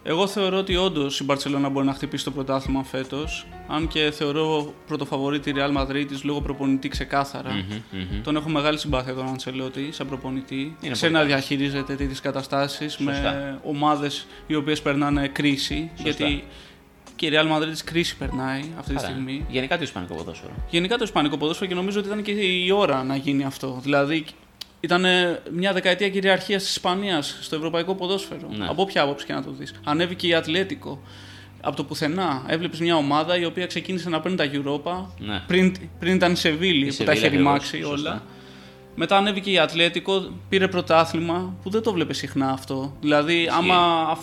εγώ θεωρώ ότι όντως η Μπαρσελόνα μπορεί να χτυπήσει το πρωτάθλημα φέτος. Αν και θεωρώ πρωτοφαβορή τη Real Madrid της λόγω προπονητή ξεκάθαρα.
Μμμ, μμμ.
Τον έχω μεγάλη συμπάθεια τον Αντσελότη σαν προπονητή.
Είναι
σε
πολύ
να
καλός.
διαχειρίζεται τέτοιες καταστάσεις με
Σωστά.
ομάδες οι οποίες περνάνε κρίση.
Σωστά.
Γιατί και η Real Madrid κρίσης περνάει αυτή τη
Χαρά.
στιγμή.
Γενικά το Ισπανικό ποδόσφαιρο.
Γενικά το Ισπανικό ποδόσφαιρο και νομίζω ότι ήταν και η ώρα να γίνει αυτό. Δηλαδή ήταν μια δεκαετία κυριαρχίας της Ισπανίας στο ευρωπαϊκό ποδόσφαιρο.
Ναι.
Από όποια άποψη και να το δεις. Ανέβηκε η Ατλέτικο. Από το πουθενά έβλεπες μια ομάδα η οποία ξεκίνησε να παίρνει τα Europa
Ναι.
πριν, πριν ήταν η Σεβίλη
Η
που
Σεβίλη
τα είχε
ακριβώς,
ρημάξει
σωστά.
όλα. Μετά ανέβηκε η Ατλέτικο, πήρε πρωτάθλημα που δεν το βλέπεις συχνά αυτό. Δηλαδή, άμα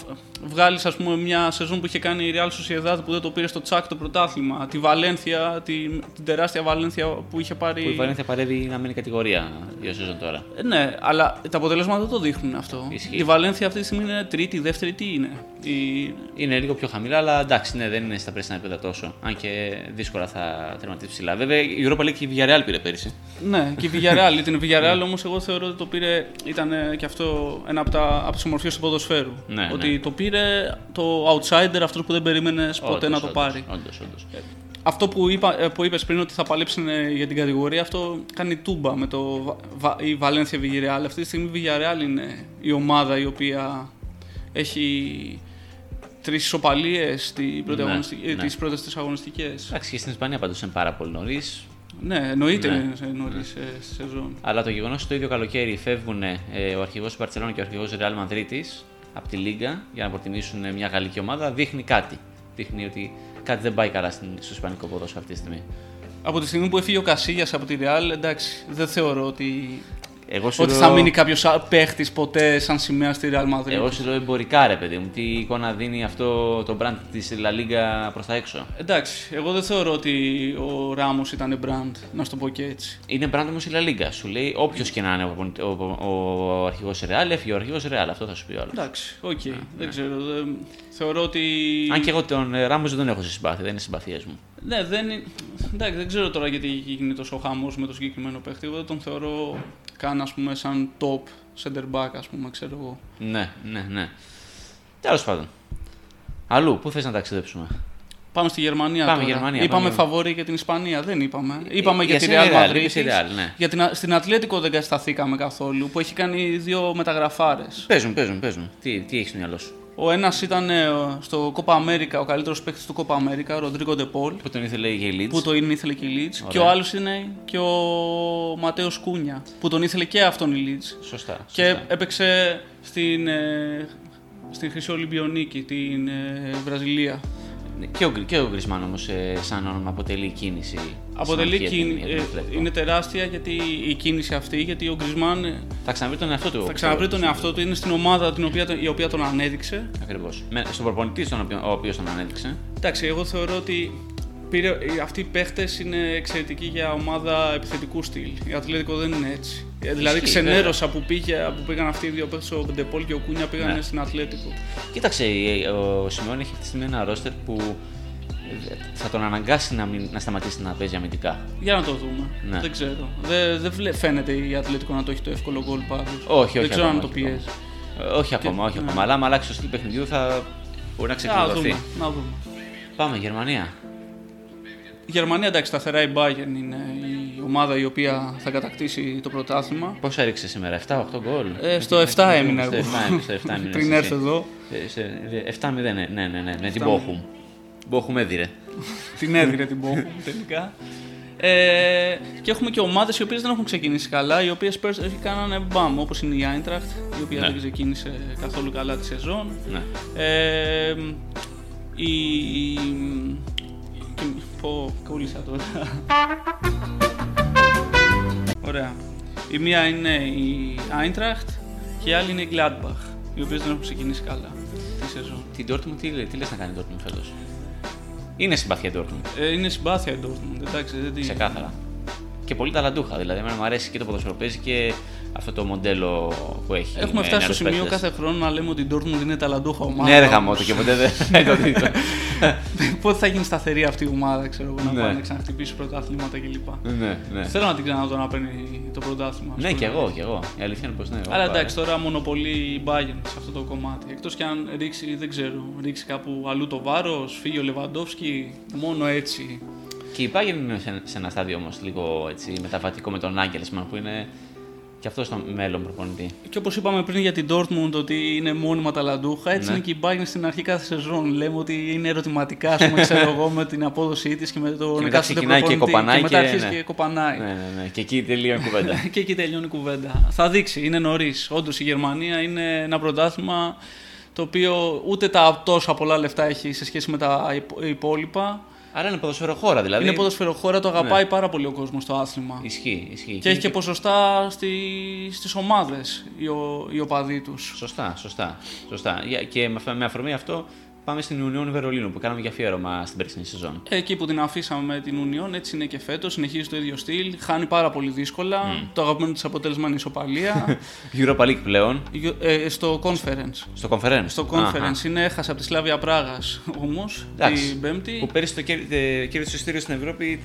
βγάλεις μια σεζόν που είχε κάνει η Real Sociedad που δεν το πήρε στο τσάκ το πρωτάθλημα, τη Βαλένθια, τη, την τεράστια Βαλένθια που είχε πάρει.
Που η Βαλένθια παρεύει να μείνει κατηγορία δύο σεζόν τώρα.
Ε, Ναι, αλλά τα αποτελέσματα δεν το δείχνουν αυτό.
Ισχύει.
Η Βαλένθια αυτή τη στιγμή είναι τρίτη, δεύτερη, τι είναι; Η...
Είναι λίγο πιο χαμηλά, αλλά εντάξει, ναι, δεν είναι στα πρέσινα επίπεδα τόσο. Αν και δύσκολα θα τερματίσει ψηλά. Βέβαια, η Europa League και η Villarreal πήρε πέρυσι.
Ναι, και η Villarreal. την Villarreal όμως, εγώ θεωρώ ότι το πήρε. ήταν ε, και αυτό ένα από, τα, από τις ομορφιές του ποδοσφαίρου.
Ναι,
ότι
ναι.
το πήρε το outsider, αυτός που δεν περίμενες ποτέ να το πάρει.
Όντως, όντως.
Αυτό που, είπα, ε, που είπες πριν ότι θα παλέψουν ε, για την κατηγορία, αυτό κάνει τούμπα με το, Βα- Βα- η Valencia Villarreal. Αυτή τη στιγμή η Villarreal είναι η ομάδα η οποία έχει τρεις ισοπαλίες στην πρώτη
Ναι,
αγωνιστική- ε,
ναι.
τις πρώτες τις αγωνιστικές.
Εντάξει, και στην Ισπανία πάντως είναι πάρα πολύ νωρίς.
Ναι, εννοείται
Ναι.
είναι νωρίς ε, στη σεζόν.
Αλλά το γεγονός ότι το ίδιο καλοκαίρι φεύγουν ε, ο αρχηγός του Μπαρσελόνα και ο αρχηγός Real Madrid από τη Λίγκα για να προτιμήσουν ε, μια γαλλική ομάδα δείχνει κάτι. Δείχνει ότι κάτι δεν πάει καλά στην- στο Ισπανικό ποδόσφαιρο αυτή τη στιγμή.
Από τη στιγμή που έφυγε ο Κασίγιας από τη Real, εντάξει, δεν θεωρώ ότι,
Εγώ σου
ότι
λέω-
θα μείνει κάποιος α- παίχτης ποτέ σαν σημαία στη Real Madrid.
Εγώ σου λέω εμπορικά, ρε παιδί μου. Τι εικόνα δίνει αυτό το brand της La Liga προς τα έξω.
Εντάξει, εγώ δεν θεωρώ ότι ο Ράμος ήταν brand, να σου το πω και έτσι.
Είναι brand όμως η La Liga. Σου λέει όποιος και να είναι ο, προπονητή- ο, ο, ο αρχηγός Real, έφυγε ο αρχηγός Real. Αυτό θα σου πει ο άλλος.
Εντάξει, οκ, δεν ξέρω. δεν- Θεωρώ ότι.
Αν και εγώ τον Ράμος δεν τον έχω σε συμπάθεια, δεν είναι συμπάθειές μου.
Ναι, δεν, είναι- εντάξει, δεν ξέρω τώρα γιατί γίνει τόσο χαμός με το συγκεκριμένο παίχτη. Εγώ δεν τον θεωρώ καν ας πούμε, σαν top center back, ας πούμε, ξέρω εγώ.
Ναι, ναι, ναι. Τέλος πάντων. Αλλού, πού θες να ταξιδέψουμε;
Πάμε στη Γερμανία
Πάμε
τώρα.
Γερμανία,
είπαμε
πάμε.
φαβόρη για την Ισπανία, δεν είπαμε. Είπαμε
Ε,
για,
για
τη
σένα
Real
Real,
Madrid.
είπες η Real, ναι.
Για την, στην Ατλέτικο δεν σταθήκαμε καθόλου, που έχει κάνει δύο μεταγραφάρες.
Παίζουν, παίζουν, παίζουν. Τι, τι έχεις στο μυαλό σου;
Ο ένας ήταν ε, στο Copa America, ο καλύτερος παίκτης του Copa America, ο Ροντρίγκο Ντεπόλ.
Που τον ήθελε η Γελίτ.
Που το είναι ήθελε και η Leeds.
Ωραία.
Και ο άλλος είναι και ο Ματέο Κούνια, που τον ήθελε και αυτόν η Leeds.
Σωστά.
Και
σωστά.
έπαιξε στην, ε, στην Χρυσή Ολυμπιονίκη, την ε, Βραζιλία.
Και ο, και ο Γκρισμάν όμως, ε, σαν όνομα, αποτελεί κίνηση.
Αποτελεί
σημαντική για την-
κίνηση.
για τον Ατλέτικο.
είναι τεράστια γιατί η κίνηση αυτή, γιατί ο Γκρισμάν ε,
Θα ξαναβρει τον εαυτό του.
θα ξαναβρει τον εαυτό του, είναι στην ομάδα την οποία, η οποία τον ανέδειξε.
Ακριβώς. Στον προπονητή, στον οποίο, ο οποίος τον ανέδειξε.
Εντάξει, εγώ θεωρώ ότι πήρε, ε, αυτοί οι παίχτες είναι εξαιρετικοί για ομάδα επιθετικού στυλ. Η Ατλέτικο δεν είναι έτσι. Ε, Δηλαδή
Ισχύει,
ξενέρωσα που, πήγε, που πήγαν αυτοί οι δύο παίχτες, ο Ντεπόλ και ο Κούνια πήγαν
Ναι.
στην Ατλέτικο.
Κοίταξε, ε, ο Σιμεών έχει αυτή τη στιγμή ένα ρόστερ που ε, θα τον αναγκάσει να, μην, να σταματήσει να παίζει αμυντικά.
Για να το δούμε.
Ναι.
Δεν ξέρω. Δεν, δεν βλέ- φαίνεται η Ατλέτικο να το έχει το εύκολο γκολ πάντω.
Όχι, όχι.
Δεν ξέρω
ακόμα,
αν το
όχι ακόμα.
πιέζει.
Ε, όχι ακόμα, όχι
ναι.
ακόμα. Αλλά άμα αλλάξει το στυλ παιχνιδιού θα μπορεί να
Να
ξεκλειδωθεί.
δούμε. Να δούμε.
Πάμε, Γερμανία.
Η Γερμανία εντάξει, σταθερά η Bayern είναι η ομάδα η οποία θα κατακτήσει το πρωτάθλημα.
Πόσα έριξε σήμερα, 7-8 γκολ;
Ε, στο 7 έμεινα
Στο
εγώ.
7 έμεινες, στο 7 έμεινες
Πριν
εσύ.
έρθω εδώ,
Ε, σε- 7-0, ναι, ναι, ναι, ναι, με την
7-0.
Bochum. Bochum έδιρε.
την έδινε την Bochum τελικά. Ε, και έχουμε και ομάδες οι οποίες δεν έχουν ξεκινήσει καλά, οι οποίες πέρσι κάνανε μπαμ, όπως είναι η Eintracht, η οποία
Ναι.
δεν ξεκίνησε καθόλου καλά τη σεζόν.
Ναι.
Ε, η. και- Πω, κόλλησα τώρα. Ωραία. Η μία είναι η Eintracht και η άλλη είναι η Gladbach, οι οποίες δεν έχουν ξεκινήσει καλά τη σεζόν.
Την Dortmund, τι, τι λες να κάνει η Dortmund φέτος; Είναι συμπαθία η Dortmund,
Ε, είναι συμπάθεια η Dortmund, εντάξει, δεν τη...
ξεκάθαρα. Και πολύ ταλαντούχα, δηλαδή εμένα μου αρέσει και το ποδοσφαιρό που παίζει και αυτό το μοντέλο που έχει.
Έχουμε
με
φτάσει στο
νεαρούς
σημείο
παίκτες.
κάθε χρόνο να λέμε ότι η Dortmund είναι ταλαντούχα ομάδα.
Ναι, ρε γαμώτο και ποτέ δεν δεν το δείχνω.
Πότε θα γίνει σταθερή αυτή η ομάδα, ξέρω εγώ, να
Ναι.
πάει να ξαναχτυπήσει πρωτάθληματα κλπ.
ναι, ναι.
Θέλω να την ξαναδώ να παίρνει το πρωτάθλημα. ας
Ναι,
πούμε.
και εγώ, και εγώ. Η αλήθεια είναι πως ναι.
Αλλά
όπα,
εντάξει, τώρα μονοπολεί η Bayern σε αυτό το κομμάτι. Εκτός κι αν ρίξει, δεν ξέρω, ρίξει κάπου αλλού το βάρος, φύγει ο Λεβαντόφσκι, μόνο έτσι.
Και η Bayern είναι σε, σε ένα στάδιο όμως λίγο έτσι, μεταβατικό με τον Άγγελσμαν που είναι και αυτός στο μέλλον προπονητή.
Και όπως είπαμε πριν για την Dortmund ότι είναι μόνιμα ταλαντούχα, έτσι
Ναι.
είναι και η Bayern στην αρχή κάθε σεζόν. Λέμε ότι είναι ερωτηματικά, ας πούμε, ξέρω εγώ, με την απόδοσή της και με το
Και μετά
εκάστοτε
ξεκινάει και
προπονητή.
κοπανάει
Και μετά
και-
αρχίζει
ναι.
και κοπανάει.
Ναι, ναι, ναι. Και εκεί τελείω η κουβέντα.
και εκεί τελειώνει η κουβέντα. Θα δείξει, είναι νωρίς. Όντως η Γερμανία είναι ένα πρωτάθλημα το οποίο ούτε τα τόσα πολλά λεφτά έχει σε σχέση με τα υπο- υπόλοιπα.
Άρα είναι ποδοσφαιροχώρα δηλαδή.
Είναι ποδοσφαιροχώρα, το αγαπάει πάρα πολύ ο κόσμος το άθλημα.
Ισχύει, ισχύει.
Και έχει και ποσοστά στη, στις ομάδες οι, ο, οι οπαδοί τους.
Σωστά, σωστά. σωστά. Για- Και με, με αφορμή αυτό πάμε στην Union Βερολίνου που κάναμε για αφιέρωμα στην περσινή σεζόν.
Εκεί που την αφήσαμε με την Union, έτσι είναι και φέτος, συνεχίζει το ίδιο στυλ, χάνει πάρα πολύ δύσκολα, το αγαπημένο της αποτέλεσμα είναι η ισοπαλία.
Europa League πλέον,
ε, στο conference.
στο conference.
Στο
Αχα.
conference είναι, έχασε από τη Σλάβια Πράγας όμως,
Εντάξει.
την Πέμπτη.
Που πέρυσι το κέρ- ε, κέρδισε το ειστήριο στην Ευρώπη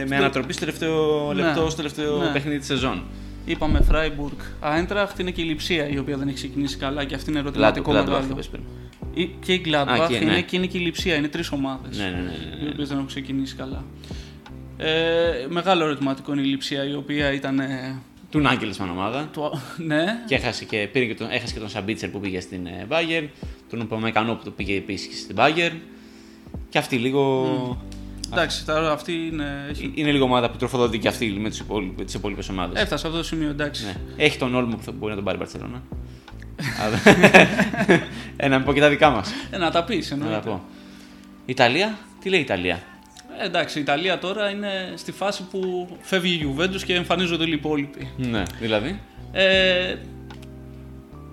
ε, με ανατροπή στο τελευταίο
Ναι.
λεπτό, στο τελευταίο
Ναι.
παιχνίδι της σεζόν.
Είπαμε Freiburg, Άιντραχτ είναι και η Λιψία η οποία δεν έχει ξεκινήσει καλά και αυτή είναι ερωτηματικό
Gladbach,
μεγάλο.
Είπες πριν.
Ή- Και η Gladbach
Α, και,
είναι
ναι.
και είναι και η Λιψία, είναι τρεις ομάδες.
Ναι, ναι, ναι. ναι,
οι
ναι.
οποίες δεν έχουν ξεκινήσει καλά. Ε, μεγάλο ερωτηματικό είναι η Λιψία η οποία ήταν. ε,
Του Νάγκελσμαν ομάδα.
το, ναι,
Και έχασε και, πήρε και τον, έχασε και τον Σαμπίτσερ που πήγε στην ε, Bayern, τον Πομεκανό που πήγε επίσης στην Bayern. Και αυτή λίγο.
εντάξει, τώρα αυτή είναι. Έχει...
Είναι λίγο ομάδα που τροφοδοτεί και αυτή με τις υπόλοιπες ομάδες.
Έφτασε σε αυτό το σημείο, εντάξει.
Ναι. Έχει τον Όλμο που θα μπορεί να τον πάρει η Μπαρσελόνα. Αλλά- ε, να μην πω και τα δικά μας.
Ε, να τα πεις,
Να τα
εννοείται.
πω. Ιταλία, τι λέει η Ιταλία;
Ε, εντάξει, η Ιταλία τώρα είναι στη φάση που φεύγει η Juventus και εμφανίζονται όλοι οι υπόλοιποι.
Ναι, δηλαδή;
Ε,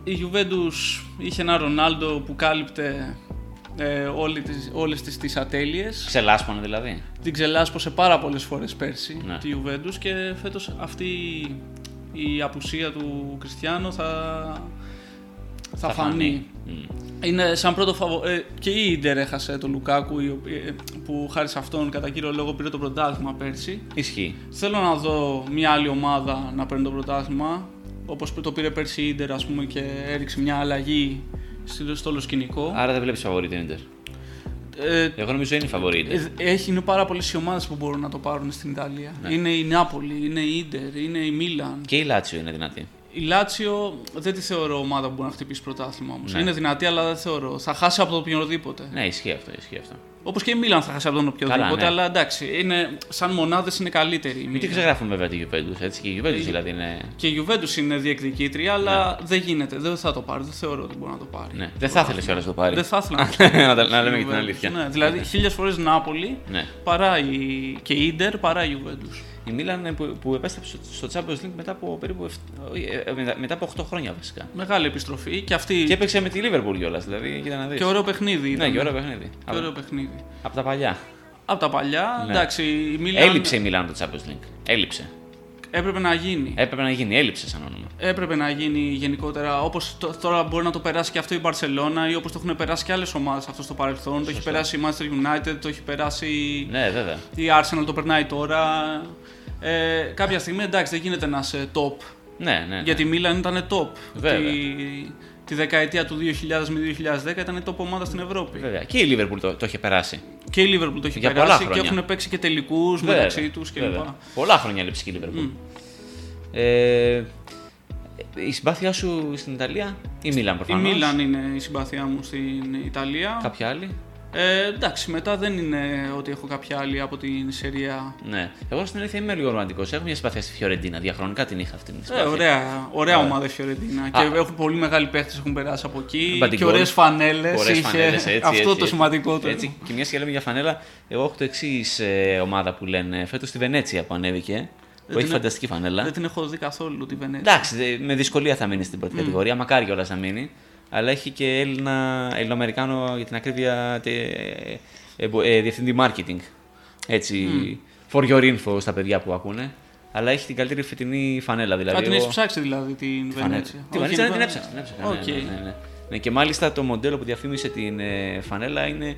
η Juventus είχε ένα Ρονάλντο που κάλυπτε ε, όλη τις, όλες τις, τις ατέλειες.
Ξελάσπανε δηλαδή;
Την ξελάσπωσε πάρα πολλές φορές πέρσι
Ναι.
τη Juventus και φέτος αυτή η απουσία του Κριστιανό θα, θα, φανεί.
Μμ.
Είναι σαν πρώτο φαβο... ε, και η Ίντερ έχασε τον Λουκάκου η οποία- ε, που χάρη σε αυτόν κατά κύριο λόγο πήρε το πρωτάθλημα πέρσι.
Ισχύει.
Θέλω να δω μια άλλη ομάδα να παίρνει το πρωτάθλημα όπως το πήρε πέρσι η Ίντερ ας πούμε και έριξε μια αλλαγή στο στο όλο σκηνικό.
Άρα δεν βλέπεις φαβορή την Ιντερ.
Ε,
Εγώ νομίζω είναι η φαβορή. η Inter.
Ε, Έχει, είναι πάρα πολλές οι ομάδες που μπορούν να το πάρουν στην Ιταλία. Είναι η Νάπολη, είναι η Ίντερ, είναι η Μίλαν.
Και η Λάτσιο είναι δυνατή.
Η Λάτσιο δεν τη θεωρώ ομάδα που μπορεί να χτυπήσει πρωτάθλημα όμως.
Ναι.
Είναι δυνατή, αλλά δεν θεωρώ. Θα χάσει από το οποιοδήποτε.
Ναι, ισχύει αυτό, ισχύει αυτό.
Όπως και η Μίλαν θα χάσει από τον οποιοδήποτε,
Καλά, ναι.
αλλά εντάξει, είναι, σαν μονάδες είναι καλύτερη. η
Μην
Μίλαν.
την ξεγράφουμε βέβαια τη Juventus, έτσι. Και η Juventus δηλαδή είναι.
Και η Juventus είναι διεκδικήτρια, αλλά δεν γίνεται. Δεν θα το πάρει. Δεν θεωρώ ότι μπορεί να το πάρει.
Ναι. Δεν θα ήθελε κιόλα να το πάρει.
Δεν θα ήθελα να,
να, τα- να λέμε
η
και την
Juventus.
αλήθεια.
Ναι, δηλαδή χίλιες φορές Νάπολη
Ναι.
παρά η, και η Ιντερ παρά η Juventus.
Η Μίλαν ε, που, που επέστρεψε στο- στο Champions League μετά από περίπου. εφ- όχι, ε, ε, μετά- μετά από 8 χρόνια βασικά.
Μεγάλη επιστροφή και αυτή.
Και έπαιξε με τη Liverpool κιόλας. Δηλαδή, κοίτα να δεις.
και ωραίο παιχνίδι.
Ναι,
ήταν.
και ωραίο παιχνίδι.
Και ωραίο παιχνίδι.
Από τα παλιά.
Από τα παλιά,
Ναι.
εντάξει, η Μίλαν
Έλειψε η Μίλαν το Champions League. Έλειψε.
έπρεπε να γίνει.
Έπρεπε να γίνει. Έλειψε σαν όνομα.
Έπρεπε να γίνει γενικότερα όπως τώρα μπορεί να το περάσει και αυτό η Barcelona ή όπως το έχουν περάσει και άλλες ομάδες αυτό στο παρελθόν. Το έχει περάσει η Manchester United, το έχει περάσει
Ναι, βέβαια.
η Arsenal, το περνάει τώρα. Ε, κάποια στιγμή εντάξει δεν γίνεται να είσαι top.
Ναι, ναι. ναι.
Γιατί η Μίλαν ήταν top.
Βέβαια.
Τη, τη δεκαετία του 2000 με 2010 ήταν top ομάδα στην Ευρώπη.
Βέβαια. Και η Liverpool το, το είχε περάσει.
Και η Liverpool το έχει
Για πολλά
περάσει και
χρόνια.
έχουν παίξει και τελικούς μεταξύ τους κλπ.
βέβαια. Πολλά χρόνια έλειψε και η Liverpool. Ε, η συμπάθειά σου στην Ιταλία ή Μίλαν
Η
προφανώς;
Μίλαν είναι η συμπαθία μου στην Ιταλία.
Κάποια άλλη;
Ε, εντάξει, μετά δεν είναι ότι έχω κάποια άλλη από την Σερία.
Ναι. Εγώ στην αλήθεια είμαι λίγο ρομαντικός. Έχω μια συμπάθεια στη Φιωρεντίνα. Διαχρονικά την είχα αυτή την
Ε,
συμπάθεια.
ωραία ωραία
Ωραία.
ομάδα η Φιωρεντίνα.
Α.
Και έχουν πολύ μεγάλοι παίχτες έχουν περάσει από εκεί.
Μπαντιγκόλ.
Και ωραίες φανέλες.
Ωραίες φανέλες, έτσι,
αυτό
έτσι,
το
έτσι.
σημαντικό του.
Έτσι, και μια και λέμε για φανέλα, εγώ έχω το εξής ομάδα που λένε φέτος στη Βενέτσια που ανέβηκε. Που
την
έχει
ε-
φανταστική φανέλα.
Δεν την έχω δει καθόλου τη Βενέτσια.
Εντάξει, δε- με δυσκολία θα μείνει στην πρώτη κατηγορία. Μακάρι κιόλας να μείνει. Αλλά έχει και Έλληνα, Ελληνοαμερικάνο για την ακρίβεια τε, ε, ε, διευθυντή marketing. Έτσι, for your info στα παιδιά που ακούνε. Αλλά έχει την καλύτερη φετινή φανέλα. Δηλαδή,
Α, την
εγώ-
έχεις ψάξει δηλαδή την
φανέλα.
Βενέτσια.
Τη
Όχι,
Βενέτσια δεν
είναι-
την έψαξα. Την έψαξα.
Οκ.
Ναι, ναι, ναι, ναι. Ναι, και μάλιστα το μοντέλο που διαφήμισε την ε, φανέλα είναι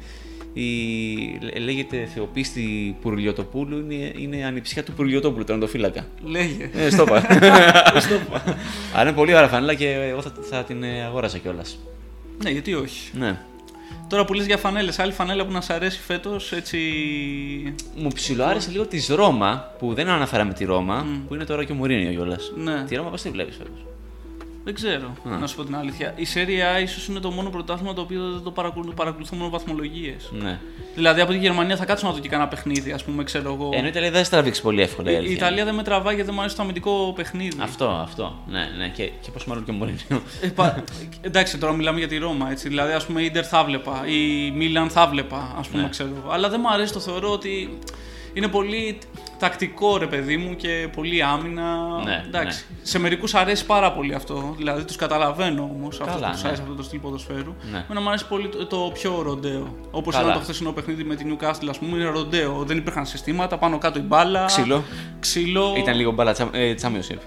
η, λέ- λέγεται Θεοπίστη Πουρλιωτοπούλου, είναι, είναι ανιψιά του Πουρλιωτόπουλου, τερματοφύλακα.
Λέγε.
Ε, στο είπα. Αλλά είναι πολύ ωραία φανέλα και εγώ θα, θα την ε, αγόρασα κιόλας.
Ναι, γιατί όχι.
Ναι.
Τώρα που λες για φανέλες, άλλη φανέλα που να σ' αρέσει φέτος έτσι.
Μου ψιλοάρεσε λίγο της Ρώμα, που δεν αναφέραμε τη Ρώμα, που είναι τώρα και ο Μουρίνιο κιόλας.
Ναι.
Τη Ρώμα πώς τη βλέπεις φέτος;
Δεν ξέρω, να σου πω την αλήθεια. Η Serie A ίσως είναι το μόνο πρωτάθλημα το οποίο δεν το παρακολουθώ, παρακολουθώ μόνο βαθμολογίες.
Ναι.
Δηλαδή από τη Γερμανία θα κάτσω να δω και κανένα παιχνίδι, ας πούμε, ξέρω εγώ.
Ενώ η Ιταλία δεν θα τραβήξει πολύ εύκολα.
Η,
αλήθεια
η
είναι.
Ιταλία δεν με τραβάει γιατί δεν μου αρέσει το αμυντικό παιχνίδι.
Αυτό, αυτό. Ναι, ναι. Και, και πώς μάλλον και ο Μουρίνιο.
Ε, πα- Εντάξει, τώρα μιλάμε για τη Ρώμα. Έτσι. Δηλαδή, ας πούμε, η Ιντερ θα βλέπα, η Μίλαν θα βλέπα, ας πούμε,
Ναι.
ξέρω εγώ. Αλλά δεν μου αρέσει, το θεωρώ ότι είναι πολύ τακτικό ρε παιδί μου και πολύ άμυνα.
Ναι,
Εντάξει. Σε μερικούς αρέσει πάρα πολύ αυτό. Δηλαδή, τους καταλαβαίνω όμως αυτό
Καλά,
που τους
ναι.
αρέσει αυτό το στυλ ποδοσφαίρου.
Ναι.
Εμένα μου αρέσει πολύ το, το πιο ροντέο. Όπως
Καλά.
ήταν το χθεσινό παιχνίδι με την Newcastle, ας πούμε, είναι ροντέο. Δεν υπήρχαν συστήματα, πάνω κάτω η μπάλα.
Ξύλο.
Ξύλο.
Ήταν λίγο μπάλα τσάμ- ε, championship.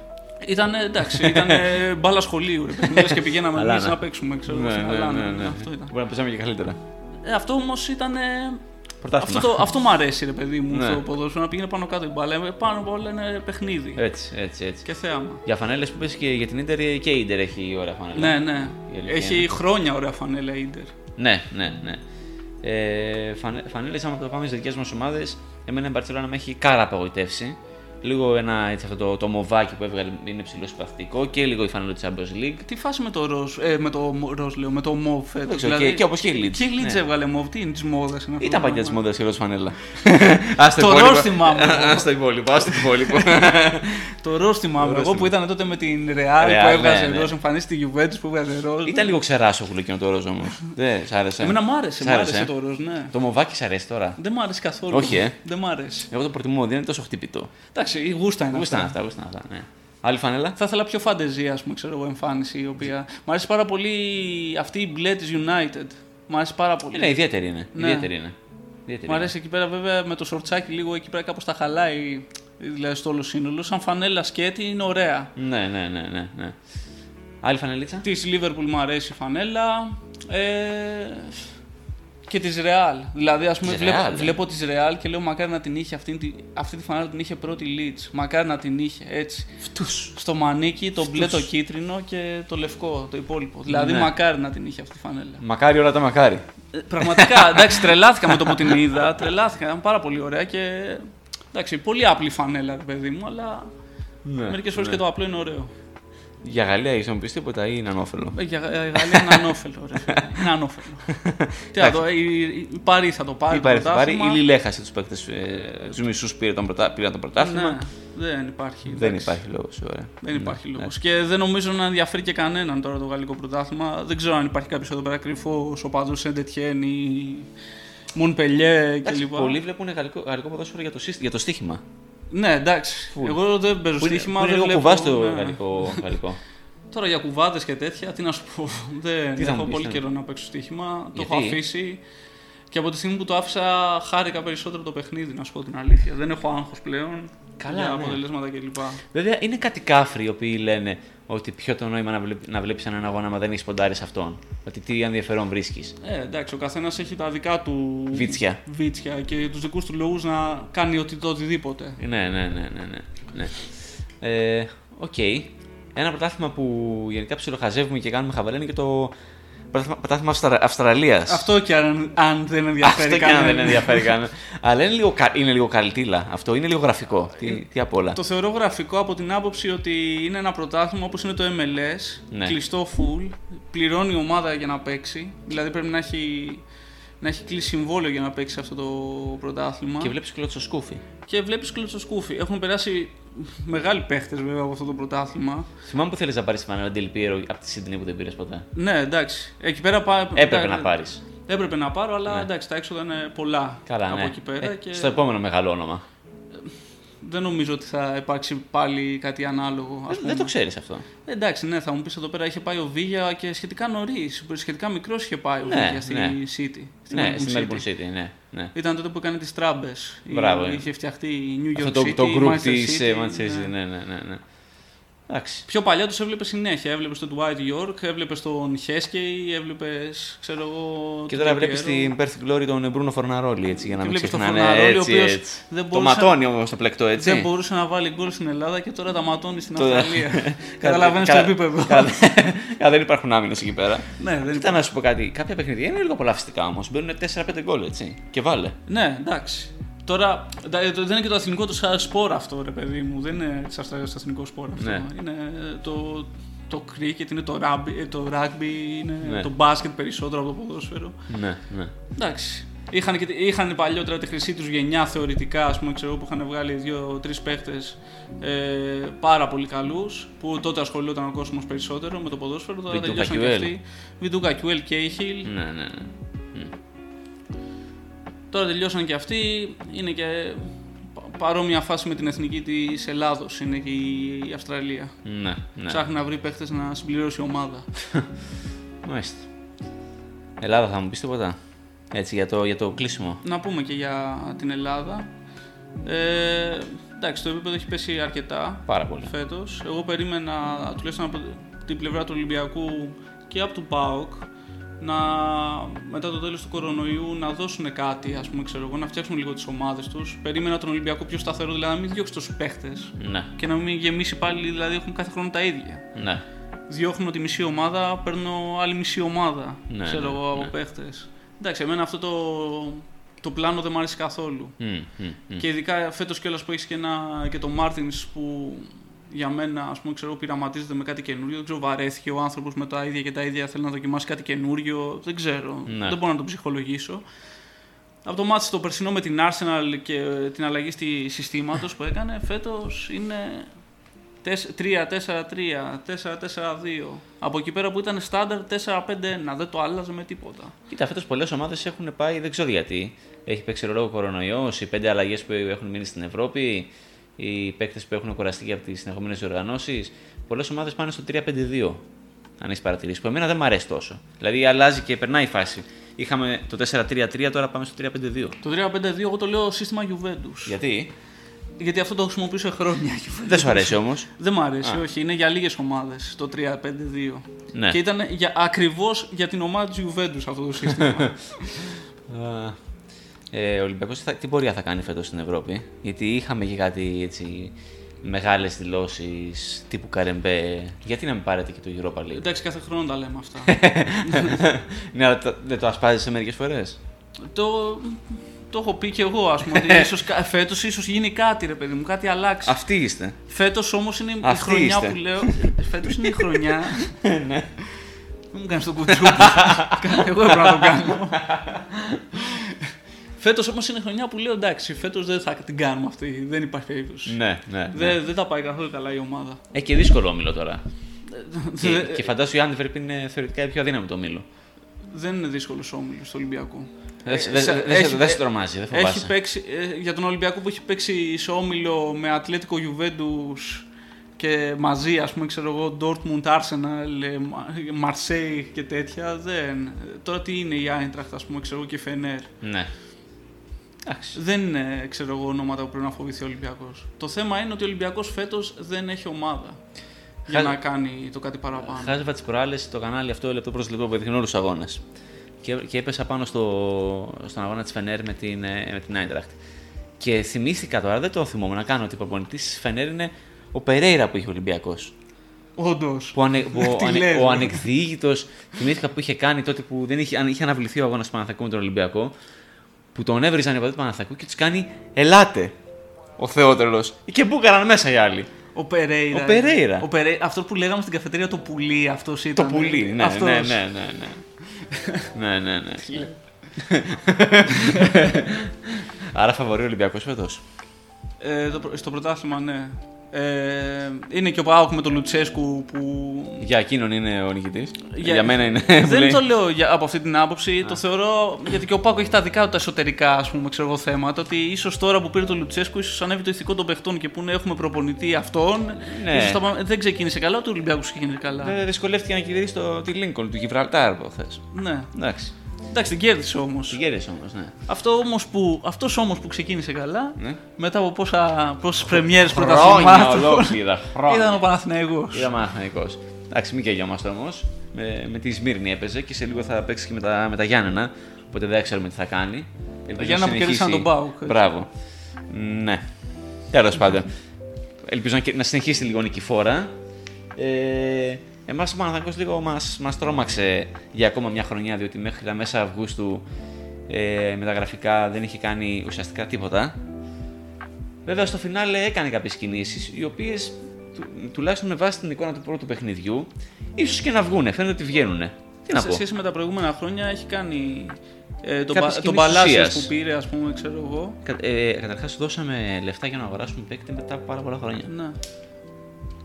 Ήταν εντάξει, ήταν μπάλα σχολείου. Ρε, παιδί μου, λες και πηγαίναμε
Αλλά
εμείς
ναι.
να παίξουμε, ξέρω εγώ.
Ναι,
στην
ναι,
Αλάνα.
ναι, ναι.
Αυτό ήταν.
Μπορεί να παίζαμε και καλύτερα.
Ε, αυτό όμως ήταν. Ε,
Πρωτάθλημα.
Αυτό, το, αυτό μου αρέσει, ρε παιδί μου,
Ναι.
στο ποδόσφαιρο, να πηγαίνει πάνω κάτω η μπάλα. Ε, Πάνω απ' όλα είναι παιχνίδι.
Έτσι, έτσι, έτσι.
Και θέαμα.
Για φανέλες που πες και για την Ιντερ και η Ιντερ έχει ωραία φανέλα.
Ναι, ναι.
Η αλήθεια
Έχει
είναι.
χρόνια ωραία φανέλα η Ιντερ.
Ναι, ναι, ναι. Ε, φανε, φανέλες, άμα το πάμε στις δικές μας ομάδες, εμένα η Μπαρσελόνα με έχει κάρα απογοητεύσει. Λίγο ένα, έτσι, αυτό το, το μοβάκι που έβγαλε είναι ψηλό συμπαθητικό και λίγο η φανέλα της Champions League.
Τι φάση με το ροζ, ε, με το μο- ροζ λέω, με το μοβ φέτος.
Δεν ξέρω, και- και όπως και η Leeds.
Και η Leeds
Ναι.
έβγαλε μοβ, τι είναι της μόδας.
Ήταν παλιά της μόδας η ροζ φανέλα.
Το ροζ θυμάμαι.
Α το υπόλοιπο, ας το υπόλοιπο.
Το ροζ θυμάμαι.
ροζ
Εγώ που ήταν τότε με την Real που
Real,
έβγαζε
ναι, ναι.
ροζ, εμφανίστηκε η Juventus που έβγαζε ροζ.
Ήταν λίγο ξεράσοχουλο εκείνο το ροζ όμως. Δεν σ' άρεσε.
Εμένα μου άρεσε,
Σ'
μου άρεσε
άρεσε,
το ροζ, ναι.
Το μοβάκι σ' αρέσει τώρα.
Δεν μου άρεσε καθόλου.
Όχι, ε.
Δεν μου άρεσε.
Εγώ το προτιμώ, δεν είναι τόσο χτυπητό.
Εντάξει, η γούστα είναι
Γούσταν
αυτά.
αυτά, γούσταν αυτά. Ναι. Άλλη φανέλα.
Θα ήθελα πιο φαντεζία, ας πούμε, ξέρω εγώ, εμφάνιση η οποία. Μ' αρέσει πάρα πολύ αυτή η μπλε της United. Μ' αρέσει πάρα πολύ.
Είναι ιδιαίτερη είναι.
Ναι.
Ιδιαίτερη είναι. Ιδιαίτερη
Μ' αρέσει εκεί πέρα βέβαια με το σορτσάκι λίγο εκεί πέρα κάπως τα χαλάει. Δηλαδή στο όλο σύνολο. Σαν φανέλα σκέτη είναι ωραία.
είναι. Ναι, ναι, ναι, ναι, ναι. Άλλη φανελίτσα;
Της Liverpool μου αρέσει η φανέλα. Ε, και της Real. Δηλαδή, ας πούμε,
Της
βλέπω,
Real, ε.
βλέπω της Real και λέω μακάρι να την είχε αυτή, τη- αυτή τη φανέλα την είχε πρώτη Leeds. Μακάρι να την είχε έτσι.
Φτούς.
Στο μανίκι, το μπλε, το κίτρινο και το λευκό, το υπόλοιπο. Δηλαδή,
Ναι.
μακάρι να την είχε αυτή τη φανέλα.
Μακάρι όλα τα μακάρι.
Ε, Πραγματικά, εντάξει, τρελάθηκα με το που την είδα. Τρελάθηκα, ήταν πάρα πολύ ωραία και. Εντάξει, πολύ απλή φανέλα, ρε παιδί μου, αλλά
Ναι.
μερικές φορές και το απλό είναι ωραίο.
Για Γαλλία έχει να μου πεις τίποτα ή είναι ανώφελο;
Ε, Για Γα- ε, Γαλλία είναι ανώφελο. Ρε. φίλε. είναι ανώφελο. Τι να το, η, η, η Παρί θα το πάρει.
Η
το
Πάρη θα πάρει, η
πρωτάθλημα.
Λίλ έχασε τους παίκτες. Ε, του μισού πήρε τον πρωτα... πήραν το πρωτάθλημα.
Ναι, δεν υπάρχει.
Δεν
εντάξει.
υπάρχει λόγος. Ωραία.
Δεν υπάρχει
Ναι,
λόγος.
ναι.
Και δεν νομίζω να ενδιαφέρει και κανέναν τώρα το γαλλικό πρωτάθλημα. Δεν ξέρω αν υπάρχει κάποιος εδώ πέρα κρυφός οπαδό Σεντετιέν ή Μονπελιέ
Εντάξει,
κλπ.
πολλοί βλέπουν γαλλικό, γαλλικό ποδόσφαιρο για το, σύσ- για το στοίχημα.
Ναι, εντάξει.
Φουλ.
Εγώ δεν παίζω
Που είναι,
στοίχημα.
που είναι
δεν
λίγο
βλέπω,
κουβάς στο
ναι.
γαλλικό. γαλλικό.
Τώρα για κουβάτε και τέτοια, τι να σου πω. Δεν
Τι θα
έχω
μου πεις,
πολύ
ναι.
καιρό να παίξω στοίχημα. Το
Γιατί;
έχω αφήσει. Και από τη στιγμή που το άφησα, χάρηκα περισσότερο το παιχνίδι, να σου πω την αλήθεια. Δεν έχω άγχος πλέον.
Καλά,
για
ναι.
αποτελέσματα κλπ.
Βέβαια είναι κάτι κάφροι οι οποίοι λένε ότι ποιο το νόημα να, βλέπει, να βλέπεις έναν αγώνα, άμα δεν έχεις ποντάρει σε αυτόν. Ότι τι ενδιαφέρον βρίσκεις.
Ε, εντάξει, ο καθένας έχει τα δικά του
Βίτσια.
βίτσια και τους δικούς του λόγους να κάνει οτι, το οτιδήποτε.
Ναι, ναι, ναι, ναι. ναι, ναι. Ε, Οκ. Ένα πρωτάθλημα που γενικά ψιλοχαζεύουμε και κάνουμε χαβαλέ είναι και το πρωτάθλημα- πρωτάθλημα Αυστρα... Αυστραλίας.
Αυτό και αν, αν δεν ενδιαφέρει
Αυτό και αν δεν
κανέναν.
ενδιαφέρει κανένα. Αλλά είναι λίγο, κα- είναι λίγο καλτήλα αυτό, είναι λίγο γραφικό. Τι, τι απ' όλα.
Το θεωρώ γραφικό από την άποψη ότι είναι ένα πρωτάθλημα όπως είναι το MLS,
Ναι.
κλειστό full, πληρώνει η ομάδα για να παίξει, δηλαδή πρέπει να έχει, να έχει κλείσει συμβόλαιο για να παίξει αυτό το πρωτάθλημα
Και βλέπεις κλωτσο σκούφι.
και βλέπεις κλωτσοσκούφι. Έχουν περάσει μεγάλοι παίχτες βέβαια από αυτό το πρωτάθλημα.
Θυμάμαι που θέλεις να πάρεις τη φανέλα Ντελ Πιέρο από τη Σίδνη που δεν πήρες ποτέ.
Ναι, εντάξει. Εκεί πέρα πά...
Έπρεπε
τα-
να πάρεις.
Έπρεπε να πάρω, αλλά
Ναι.
εντάξει, τα έξοδα είναι πολλά
Καλά,
από
ναι.
εκεί πέρα
Ε,
και
Στο επόμενο μεγάλο όνομα.
Δεν νομίζω ότι θα υπάρξει πάλι κάτι ανάλογο. Ας
Δεν,
πούμε.
δεν το ξέρεις αυτό.
Ε, Εντάξει, ναι, θα μου πεις εδώ πέρα είχε πάει ο Βίγια και σχετικά νωρί. Σχετικά μικρός είχε πάει ο
Ναι,
Βίγια στη
ναι.
City. Στη
ναι,
Melbourne
στη
City.
Melbourne City, ναι. ναι.
Ήταν τότε που έκανε τις τράμπες.
Μπράβο, ε.
Είχε φτιαχτεί η New York
Αυτό το,
City,
το
η
group
Manchester
της
City,
Manchester City,
ναι.
ναι, ναι, ναι. Ναι. Εντάξει.
Πιο παλιά τους έβλεπες συνέχεια. Έβλεπες τον Dwight York, έβλεπες τον Χέσκεϊ, έβλεπες. ξέρω εγώ.
Και
τον
τώρα βλέπεις
Piero.
την Perth Glory τον Μπρούνο Φορναρόλη, έτσι, για να
Και
μην
βλέπεις τον
ξεχνάνε.
Φορναρόλη, ο
έτσι,
οποίος
έτσι.
δεν
Το
μπορούσε-
ματώνει όμως το πλεκτό, έτσι.
Δεν μπορούσε να βάλει γκολ στην Ελλάδα και τώρα τα ματώνει στην
Το-
Αυστραλία. Καταλαβαίνεις το
Κα-
επίπεδο.
κα- κα- Δεν υπάρχουν άμυνες εκεί πέρα.
ναι, δεν
Κοίτα
υπάρχει.
να σου πω κάτι. Κάποια παιχνίδια είναι λίγο απολαυστικά όμως. Μπαίνουν 4-5 γκολ, έτσι. Και βάλε.
Ναι, εντάξει. Τώρα τα- το- δεν είναι και το εθνικό του σα- σπορ αυτό, ρε παιδί μου. Δεν είναι τη Αυστραλία το εθνικό σπορ αυτό.
Ναι.
Είναι το, το cricket, είναι το rugby, το rugby είναι
Ναι.
το μπάσκετ περισσότερο από το ποδόσφαιρο.
Ναι, ναι.
Εντάξει. Είχαν, και, είχαν παλιότερα τη χρυσή τους γενιά θεωρητικά, ας πούμε, ξέρω, που είχαν βγάλει δύο-τρει παίχτες ε, πάρα πολύ καλούς, που τότε ασχολούνταν ο κόσμος περισσότερο με το ποδόσφαιρο. Τώρα
Βιντούκα
τελειώσαν και
Κιουέλ.
αυτοί. Βιντούκα Κιουέλ και Ήχιλ.
ναι, ναι, ναι. Μμ.
Τώρα τελειώσαν και αυτοί. Είναι και πα- παρόμοια φάση με την εθνική της Ελλάδος. Είναι και η Αυστραλία.
Ναι, ναι.
Ψάχνει να βρει παίχτες να συμπληρώσει η ομάδα.
Μάλιστα. Ελλάδα θα μου πεις τίποτα; Έτσι για το, για το κλείσιμο.
να πούμε και για την Ελλάδα. Ε, εντάξει, το επίπεδο έχει πέσει αρκετά
Πάρα πολύ.
φέτος. Εγώ περίμενα τουλάχιστον από την πλευρά του Ολυμπιακού και από του ΠΑΟΚ να μετά το τέλος του κορονοϊού να δώσουν κάτι, ας πούμε, ξέρω εγώ, να φτιάξουν λίγο τις ομάδες τους. Περίμενα τον Ολυμπιακό πιο σταθερό, δηλαδή να μην διώξει τους παίχτες
Ναι,
και να μην γεμίσει πάλι, δηλαδή έχουν κάθε χρόνο τα ίδια.
ναι.
Διώχνω τη μισή ομάδα, παίρνω άλλη μισή ομάδα,
Ναι,
ξέρω
ναι,
εγώ, από
ναι.
παίχτες. Εντάξει, εμένα αυτό το, το πλάνο δεν μου αρέσει καθόλου.
Μμ, μμ, μμ.
Και ειδικά φέτος κιόλας που έχεις και, ένα- και το Μάρτινς που για μένα ας πούμε, ξέρω, πειραματίζεται με κάτι καινούριο. Δεν ξέρω, βαρέθηκε ο άνθρωπος με τα ίδια και τα ίδια. Θέλει να δοκιμάσει κάτι καινούριο. Δεν ξέρω.
Ναι.
Δεν μπορώ να τον ψυχολογήσω. Από το μάτι το περσινό με την Arsenal και την αλλαγή στη συστήματος που έκανε, φέτος είναι 3-4-3, 4-4-2. Από εκεί πέρα που ήταν στάνταρ 4-5-1. Δεν το άλλαζε με τίποτα.
Κοίτα, φέτος πολλές ομάδες έχουν πάει, δεν ξέρω γιατί. Έχει παίξει ρόλο ο κορονοϊός, οι πέντε αλλαγές που έχουν μείνει στην Ευρώπη, οι παίκτες που έχουν κουραστεί και από τις συνεχόμενες διοργανώσει. Πολλές ομάδες πάνε στο 3-5-2. Αν έχεις παρατηρήσει. Που εμένα δεν μου αρέσει τόσο. Δηλαδή αλλάζει και περνάει η φάση. Είχαμε το 4-3-3, τώρα πάμε στο 3-5-2.
Το 3-5-2 εγώ το λέω σύστημα Juventus.
Γιατί;
Γιατί αυτό το χρησιμοποιήσω χρόνια.
δεν σου αρέσει όμως;
Δεν μου αρέσει,
Α.
όχι. Είναι για λίγες ομάδες το 3-5-2.
Ναι.
Και ήταν για, ακριβώς για την ομάδα της Juventus αυτό το σύστημα.
Ε, ο Ολυμπιακός θα- τι πορεία θα κάνει φέτος στην Ευρώπη, γιατί είχαμε και κάτι έτσι μεγάλες δηλώσεις τύπου Καρεμπέ. Γιατί να μην πάρετε και το Europa League;
Εντάξει, κάθε χρόνο τα λέμε αυτά.
ναι, αλλά το- δεν το ασπάζεσαι μερικές φορές;
το... Το έχω πει και εγώ, ας πούμε. ότι ίσως, φέτος ίσως γίνει κάτι, ρε παιδί μου, κάτι αλλάξει.
Αυτοί είστε.
Φέτος όμως είναι η
Αυτοί
χρονιά
είστε.
που λέω. Φέτος είναι η χρονιά.
ναι.
Μην μου κάνεις τον κουτσούπι. Εγώ έπρεπε να το κάνω. Φέτος όμως είναι η χρονιά που λέω εντάξει, φέτος δεν θα την κάνουμε αυτή. Δεν υπάρχει περίπτωση.
ναι, ναι. ναι.
Δεν, δεν τα πάει καθόλου καλά η ομάδα.
Έχει και δύσκολο όμιλο τώρα. και,
Δεν-
και φαντάσου η Άντερβερπ είναι θεωρητικά η πιο αδύναμη το όμιλο.
Δεν είναι δύσκολος όμιλο στο Ολυμπιακό.
Δεν
Ε,
σε- δεν-
σε-
δεν σε-
έχει-
δεν σε τρομάζει, δεν
Έχει
φοβάσαι.
παίξει, ε, για τον Ολυμπιακό που έχει παίξει σε όμιλο με Ατλέτικο Juventus και μαζί, ας πούμε, ξέρω εγώ, Dortmund, Arsenal, ε, Μα- Marseille και τέτοια, δεν. ε, Τώρα τι είναι η Eintracht, ας πούμε, ξέρω εγώ, και η Fener.
Ναι. Εντάξει.
Δεν είναι, ξέρω εγώ, ονόματα που πρέπει να φοβηθεί ο Ολυμπιακός. Το θέμα είναι ότι ο Ολυμπιακός φέτος δεν έχει ομάδα για
Χα-
να κάνει το κάτι παραπάνω.
Χάζευα τι προάλλε το κανάλι αυτό λεπτό προς λεπτό που έδειχνε όλους τους αγώνες. Και, και έπεσα πάνω στο, στον αγώνα της Φενέρ με την, ε, με την Eintracht. Και θυμήθηκα τώρα, δεν το θυμόμουν να κάνω ότι ο προπονητής της Φενέρ είναι ο Περέιρα που είχε ο Ολυμπιακός.
Όντως.
Που, ανε, που
Τι
ανε-
λες,
ο
ρε.
ανεκδίκητο. θυμήθηκα που είχε κάνει τότε που δεν είχε, αν είχε αναβληθεί ο αγώνας του Παναθακού με τον Ολυμπιακό. Που τον έβριζαν οι οπαδοί του Παναθακού και τους κάνει Ελάτε! Ο Θεότρελο. Και μπούκαραν μέσα οι άλλοι.
Ο Περέιρα.
Ο Περέιρα.
Ο Περέ... Αυτό που λέγαμε στην καφετέρια το πουλί, αυτός ήταν.
Το πουλί, ναι,
Αυτός.
ναι, ναι, ναι, ναι. ναι, ναι, ναι. Άρα φαβορεί ο Ολυμπιακός φέτος.
Ε, το, πρω- στο πρωτάθλημα, ναι. Ε, είναι και ο Πάοκ με τον Λουτσέσκου που.
Για εκείνον είναι ο νικητής. Για,
Για-
μένα είναι. που λέει.
Δεν το λέω για, από αυτή την άποψη. Το θεωρώ. Γιατί και ο Πάοκ έχει τα δικά του τα εσωτερικά ας πούμε, ξέρω εγώ, θέματα. Ότι ίσως τώρα που πήρε τον Λουτσέσκου, ίσως ανέβει το ηθικό των παιχτών και που είναι, έχουμε προπονητή αυτόν.
Ναι.
ίσως θα πάμε- δεν ξεκίνησε καλά, ούτε ο Ολυμπιακός ξεκίνησε καλά.
Βέβαια, δυσκολεύτηκε να κερδίσει το, τη Lincoln του Γιβραλτάρ προχθές.
Ναι.
Εντάξει.
Εντάξει, την κέρδισε όμως.
Την κέρδισε όμως, ναι.
Αυτό όμως που, αυτός όμως που ξεκίνησε καλά,
ναι.
μετά από πόσα, πόσες πρεμιέρες
Χρόνια
πρωταθλημάτων,
ολόκληρα. Χρόνια.
ήταν ο Παναθηναϊκός.
Είδα Παναθηναϊκός. Εντάξει, μην καίγιαμαστε όμως. Με, με τη Σμύρνη έπαιζε και σε λίγο θα παίξει και με τα, με τα Γιάννενα. Οπότε δεν ξέρουμε τι θα κάνει. Ελπίζω
Γιάννενα
να
που κέρδισαν
συνεχίσει-
τον ΠΑΟΚ, έτσι.
Μπράβο. Ναι. Τέλος πάντων. Ελπίζω να, να συνεχίσει λίγο νικηφόρα. Ε, Εμάς ο Παναθηναϊκός λίγο μας, μας τρόμαξε για ακόμα μια χρονιά, διότι μέχρι τα μέσα Αυγούστου ε, με τα γραφικά δεν είχε κάνει ουσιαστικά τίποτα. Βέβαια στο φινάλε έκανε κάποιες κινήσεις, οι οποίες του, τουλάχιστον με βάση την εικόνα του πρώτου παιχνιδιού, ίσως και να βγούνε, φαίνεται ότι βγαίνουνε. Τι να
σε
πω.
σχέση με τα προηγούμενα χρόνια έχει κάνει ε, τον,
Κάποιες
πα, τον
κινήσεις
Παλάσιος
ουσίας.
που πήρε, ας πούμε, ξέρω εγώ.
Κα, ε, Καταρχάς, δώσαμε λεφτά για να αγοράσουμε παίκτη μετά από πάρα πολλά χρόνια.
Ναι.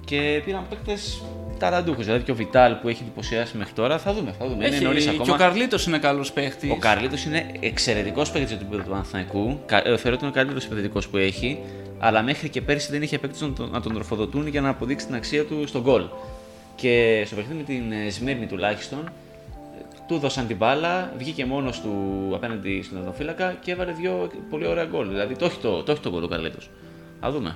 Και πήραν παίκτες ταραντούχους. Δηλαδή και ο Βιτάλ που έχει εντυπωσιάσει μέχρι τώρα, θα δούμε. Θα δούμε.
Έχει,
είναι νωρί
και
ακόμα.
ο Καρλίτος είναι καλός παίχτης.
Ο Καρλίτος είναι εξαιρετικός παίκτη για το επίπεδο του Παναθηναϊκού. Κα- ε, Θεωρώ ότι είναι ο καλύτερος επιθετικός που έχει. Αλλά μέχρι και πέρσι δεν είχε παίκτες να τον, να τον τροφοδοτούν για να αποδείξει την αξία του στον γκολ. Και στο παιχνίδι με την ε, Σμύρνη τουλάχιστον, ε, του δώσαν την μπάλα, βγήκε μόνος του απέναντι στον τερματοφύλακα και έβαλε δύο πολύ ωραία γκολ. Δηλαδή το έχει το, το, έχει το γκολ ο Καρλίτος. Θα δούμε.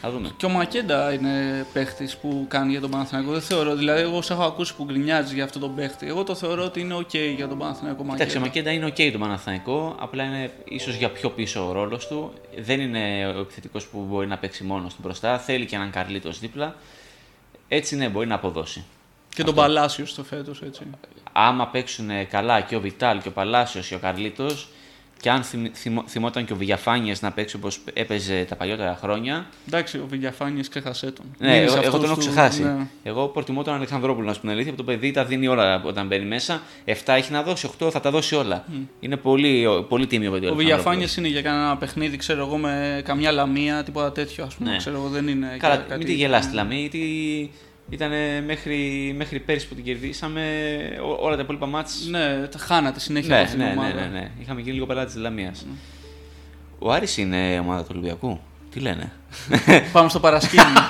Θα δούμε.
Και ο Μακέντα είναι παίχτης που κάνει για τον Παναθηναϊκό. Δεν θεωρώ, δηλαδή, εγώ σε έχω ακούσει που γκρινιάζει για αυτόν τον παίχτη. Εγώ το θεωρώ ότι είναι OK για τον Παναθηναϊκό
Κοιτάξτε, ο
Μακέντα.
Μακέντα είναι OK το Παναθηναϊκό, απλά είναι ίσως για πιο πίσω ο ρόλος του. Δεν είναι ο επιθετικός που μπορεί να παίξει μόνος του μπροστά. Θέλει και έναν Καρλίτος δίπλα. Έτσι ναι, μπορεί να αποδώσει.
Και τον Παλάσιος στο φέτος, έτσι.
Άμα παίξουν καλά και ο Βιτάλ και ο Παλάσιος και ο Καρλίτος, και αν θυμ, θυμ- θυμόταν και ο Βηγιαφάνιε να παίξει όπως έπαιζε τα παλιότερα χρόνια.
Εντάξει, ο Βηγιαφάνιε ξέχασέ τον.
Ναι,
Μείνει
εγώ,
σε
εγώ
αυτούς
τον έχω
του-
ξεχάσει.
ναι.
Εγώ προτιμώ τον Αλεξανδρόπουλο, να σου την αλήθεια. Από το παιδί τα δίνει όλα όταν μπαίνει μέσα. 7 έχει να δώσει, 8 θα τα δώσει όλα. Είναι πολύ, πολύ τίμιο παιδί.
Ο
Αλεξανδρόπουλος.
Βηγιαφάνιε είναι για κανένα παιχνίδι, ξέρω εγώ, με καμιά λαμία, τίποτα τέτοιο, ας πούμε.
Ναι.
Ξέρω εγώ, δεν είναι.
Καλά,
για κάτι-
μην τη γελάς τη Λαμή, γιατί ήταν μέχρι, μέχρι πέρυσι που την κερδίσαμε ό- όλα τα υπόλοιπα μάτς.
Ναι, τα χάνατε συνέχεια
ναι,
από αυτήν
ναι,
την
ναι,
ομάδα.
ναι, ναι. Είχαμε γίνει λίγο πελάτη της Λαμίας. Ο Άρης είναι ομάδα του Ολυμπιακού; Τι λένε;
Πάμε στο παρασκήνιο.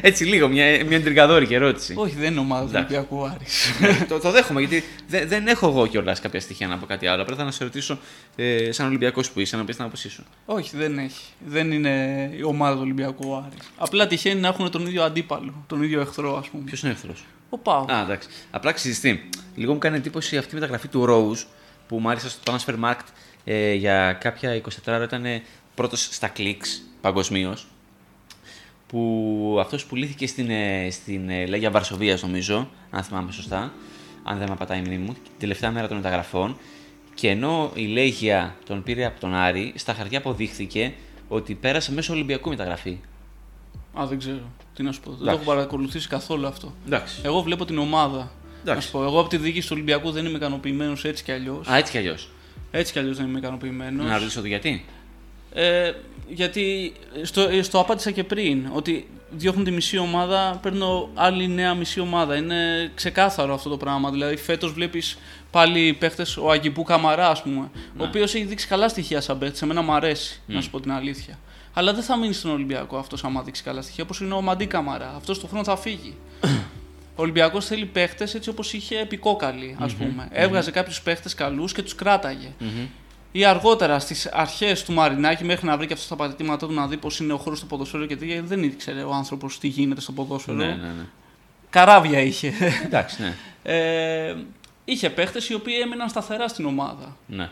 Έτσι λίγο, μια, μια εντρικαδόρικη ερώτηση.
Όχι, δεν είναι ομάδα του
Εντάξει.
Ολυμπιακού Άρης.
το, το δέχομαι γιατί δεν, δεν έχω εγώ κιόλας κάποια στοιχεία να πω κάτι άλλο. Απλά θα να σε ρωτήσω, ε, σαν Ολυμπιακός που είσαι, να πεις την άποψή σου.
Όχι, δεν έχει. Δεν είναι η ομάδα του Ολυμπιακού Άρης. Απλά τυχαίνει να έχουν τον ίδιο αντίπαλο, τον ίδιο εχθρό, ας πούμε.
Ποιος είναι εχθρός;
Ο Πάο.
Α, εντάξει. Απλά ξυριστή. Λίγο μου κάνει εντύπωση αυτή η μεταγραφή του Rose που μου άρεσε στο Transfermarkt ε, για κάποια 24 ώρα ήταν πρώτος στα clicks παγκοσμίως. Που αυτός πουλήθηκε στην, ε, στην ε, Λέγια Βαρσοβίας, νομίζω, αν θυμάμαι σωστά. Αν δεν με πατάει η μνήμη μου. Την τελευταία μέρα των μεταγραφών. Και ενώ η Λέγια τον πήρε από τον Άρη, στα χαρτιά αποδείχθηκε ότι πέρασε μέσω Ολυμπιακού μεταγραφή.
Α, δεν ξέρω. Τι να σου πω. Δεν το έχω παρακολουθήσει καθόλου αυτό.
Εντάξει.
Εγώ βλέπω την ομάδα. Να
Εντάξει.
σου πω, εγώ από τη διοίκηση του Ολυμπιακού δεν είμαι ικανοποιημένος έτσι κι αλλιώς.
Α, έτσι κι αλλιώς.
Έτσι κι αλλιώς δεν είμαι ικανοποιημένος.
Να ρωτήσω το γιατί.
Ε, γιατί στο, ε, στο απάντησα και πριν ότι διώχνουν τη μισή ομάδα, παίρνω άλλη νέα μισή ομάδα. Είναι ξεκάθαρο αυτό το πράγμα. Δηλαδή, φέτος βλέπεις πάλι παίχτες, ο Αγγιπού Καμαρά, ας πούμε, ο οποίος έχει δείξει καλά στοιχεία σαν παίχτης. Σε μένα μου αρέσει, να σου πω την αλήθεια. Αλλά δεν θα μείνει στον Ολυμπιακό αυτός άμα δείξει καλά στοιχεία, όπως είναι ο Μαντί Καμαρά. Αυτός το χρόνο θα φύγει. Ο Ολυμπιακός θέλει παίχτες έτσι όπως είχε επικόκαλη, ας πούμε. Έβγαζε κάποιους παίχτες καλούς και τους κράταγε. Ή αργότερα στις αρχές του Μαρινάκη, μέχρι να βρει και αυτό τα πατητήματά του να δει πώς είναι ο χώρος του ποδοσφαίρου και τι, γιατί δεν ήξερε ο άνθρωπος τι γίνεται στο ποδόσφαιρο.
Ναι, ναι, ναι.
Καράβια είχε.
Εντάξει, ναι.
Ε, είχε παίχτες οι οποίοι έμειναν σταθερά στην ομάδα.
ναι.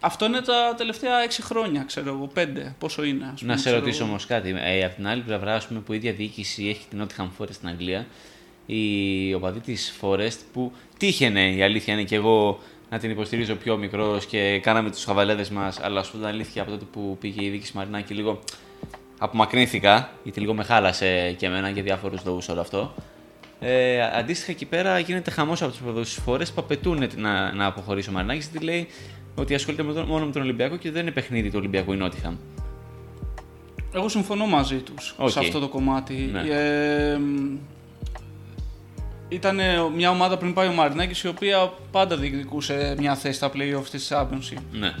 Αυτό είναι τα τελευταία 6 χρόνια, ξέρω εγώ, 5. Πόσο είναι, ας πούμε.
Να σε
ξέρω
ρωτήσω
εγώ.
όμως κάτι. Ε, από την άλλη πλευρά, ας πούμε, που η ίδια διοίκηση έχει την Nottingham Forest στην Αγγλία, η οπαδοί της Forest που τύχαινε η αλήθεια είναι και εγώ να την υποστηρίζω πιο μικρός και κάναμε τους χαβαλέδες μας, αλλά α πούμε την αλήθεια από τότε που πήγε η διοίκηση Μαρινάκη λίγο απομακρύνθηκα, γιατί λίγο με χάλασε και εμένα για διάφορους λόγους όλο αυτό. Ε, αντίστοιχα εκεί πέρα γίνεται χαμός από του οπαδού της Forest που απαιτούν να, να αποχωρήσει ο Μαρινάκης, γιατί λέει ότι ασχολείται με τον- μόνο με τον Ολυμπιακό και δεν είναι παιχνίδι του Ολυμπιακού η Nottingham.
Εγώ συμφωνώ μαζί τους
Οκ.
σε αυτό το κομμάτι.
Ναι.
Ε, ήταν μια ομάδα πριν πάει ο Μαρινάκης η οποία πάντα διεκδικούσε μια θέση στα play-offs της Championship.
Ναι.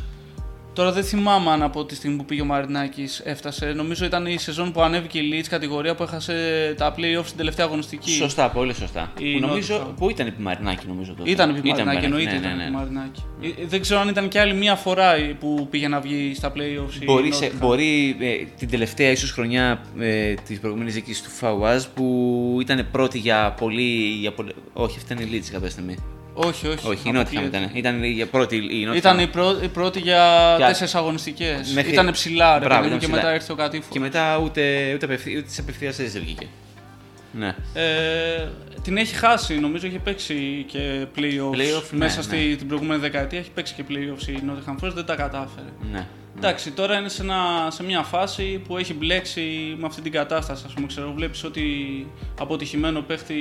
Τώρα δεν θυμάμαι αν από τη στιγμή που πήγε ο Μαρινάκης έφτασε. Νομίζω ήταν η σεζόν που ανέβηκε η Leeds κατηγορία που έχασε τα play-offs στην τελευταία αγωνιστική.
Σωστά, πολύ σωστά.
Η
Που νομίζω,
Nottingham.
που ήταν επί Μαρινάκη, νομίζω τότε.
Ήταν επί Μαρινάκη,
Μαρινάκη,
εννοείται.
ναι,
ήταν
ναι,
επί
ναι.
Μαρινάκη. Ε, Δεν ξέρω αν ήταν και άλλη μία φορά που πήγε να βγει στα play-offs. η
Μπορεί, σε-
Nottingham.
μπορεί ε, την τελευταία ίσως χρονιά ε, της προηγούμενης δίκης του Φαουάζ που ήταν πρώτη για πολύ... Για πολύ όχι, αυτή ήταν η Leeds κάποια στιγμή.
Όχι, όχι.
όχι, η Nottingham
αποκλείεται.
ήταν. Ήταν για πρώτη η Nottingham.
Ήταν η, πρω... η πρώτη για
Για-
τέσσερις αγωνιστικές.
Μέχρι-
Ήταν ψηλά, ρε
Μπράβο,
παιδί μου,
ήταν
και
ψηλά.
μετά ήρθε ο κατήφορο.
Και μετά ούτε, ούτε, απευθεία, ούτε της απευθείας θέσεις δεν βγήκε. Ναι.
Ε, την έχει χάσει, νομίζω έχει παίξει και playoffs.
Playoff, ναι,
μέσα
ναι.
στη, την προηγούμενη δεκαετία έχει παίξει και playoffs η Nottingham Forest, δεν τα κατάφερε.
ναι.
Εντάξει, τώρα είναι σε, ένα, σε μια φάση που έχει μπλέξει με αυτή την κατάσταση. Ας πούμε, ξέρω, βλέπεις ότι αποτυχημένο παίχτη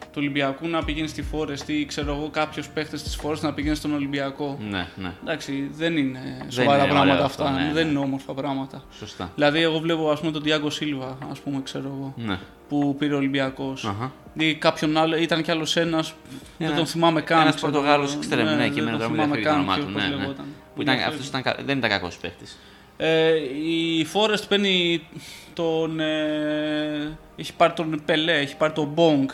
του Ολυμπιακού να πηγαίνει στη Forest ή ξέρω εγώ κάποιος παίχτης της Forest να πηγαίνει στον Ολυμπιακό.
Ναι, ναι.
Εντάξει, δεν είναι σοβαρά
είναι
πράγματα
ωραίο
αυτά.
αυτό, ναι,
δεν
ναι.
είναι όμορφα πράγματα.
Σωστά.
Δηλαδή, εγώ βλέπω ας πούμε, τον Diago Silva, ας πούμε, ξέρω εγώ,
Ναι.
που πήρε ο Ολυμπιακός.
Αχα.
Ή κάποιον άλλο, ήταν κι άλλος ένας. Δεν
Ένα-
τον θυμάμαι καν.
Ένας
ξέρω
Πορτογάλος
εγώ.
εξτρέμ, ναι, και
δεν
εμένα
τον
τώρα μου
θυμάμαι
διαφεύγει το
καν
όνομά
ποιο-
του.
πώς
Ναι, ναι.
Λεγόταν.
Που ήταν,
Διαφεύγει.
αυτός ήταν, κα- δεν ήταν κακός παίχτης.
Ε, η Forest παίρνει τον. Ε, έχει πάρει τον Πελέ, έχει πάρει τον Μπόγκ.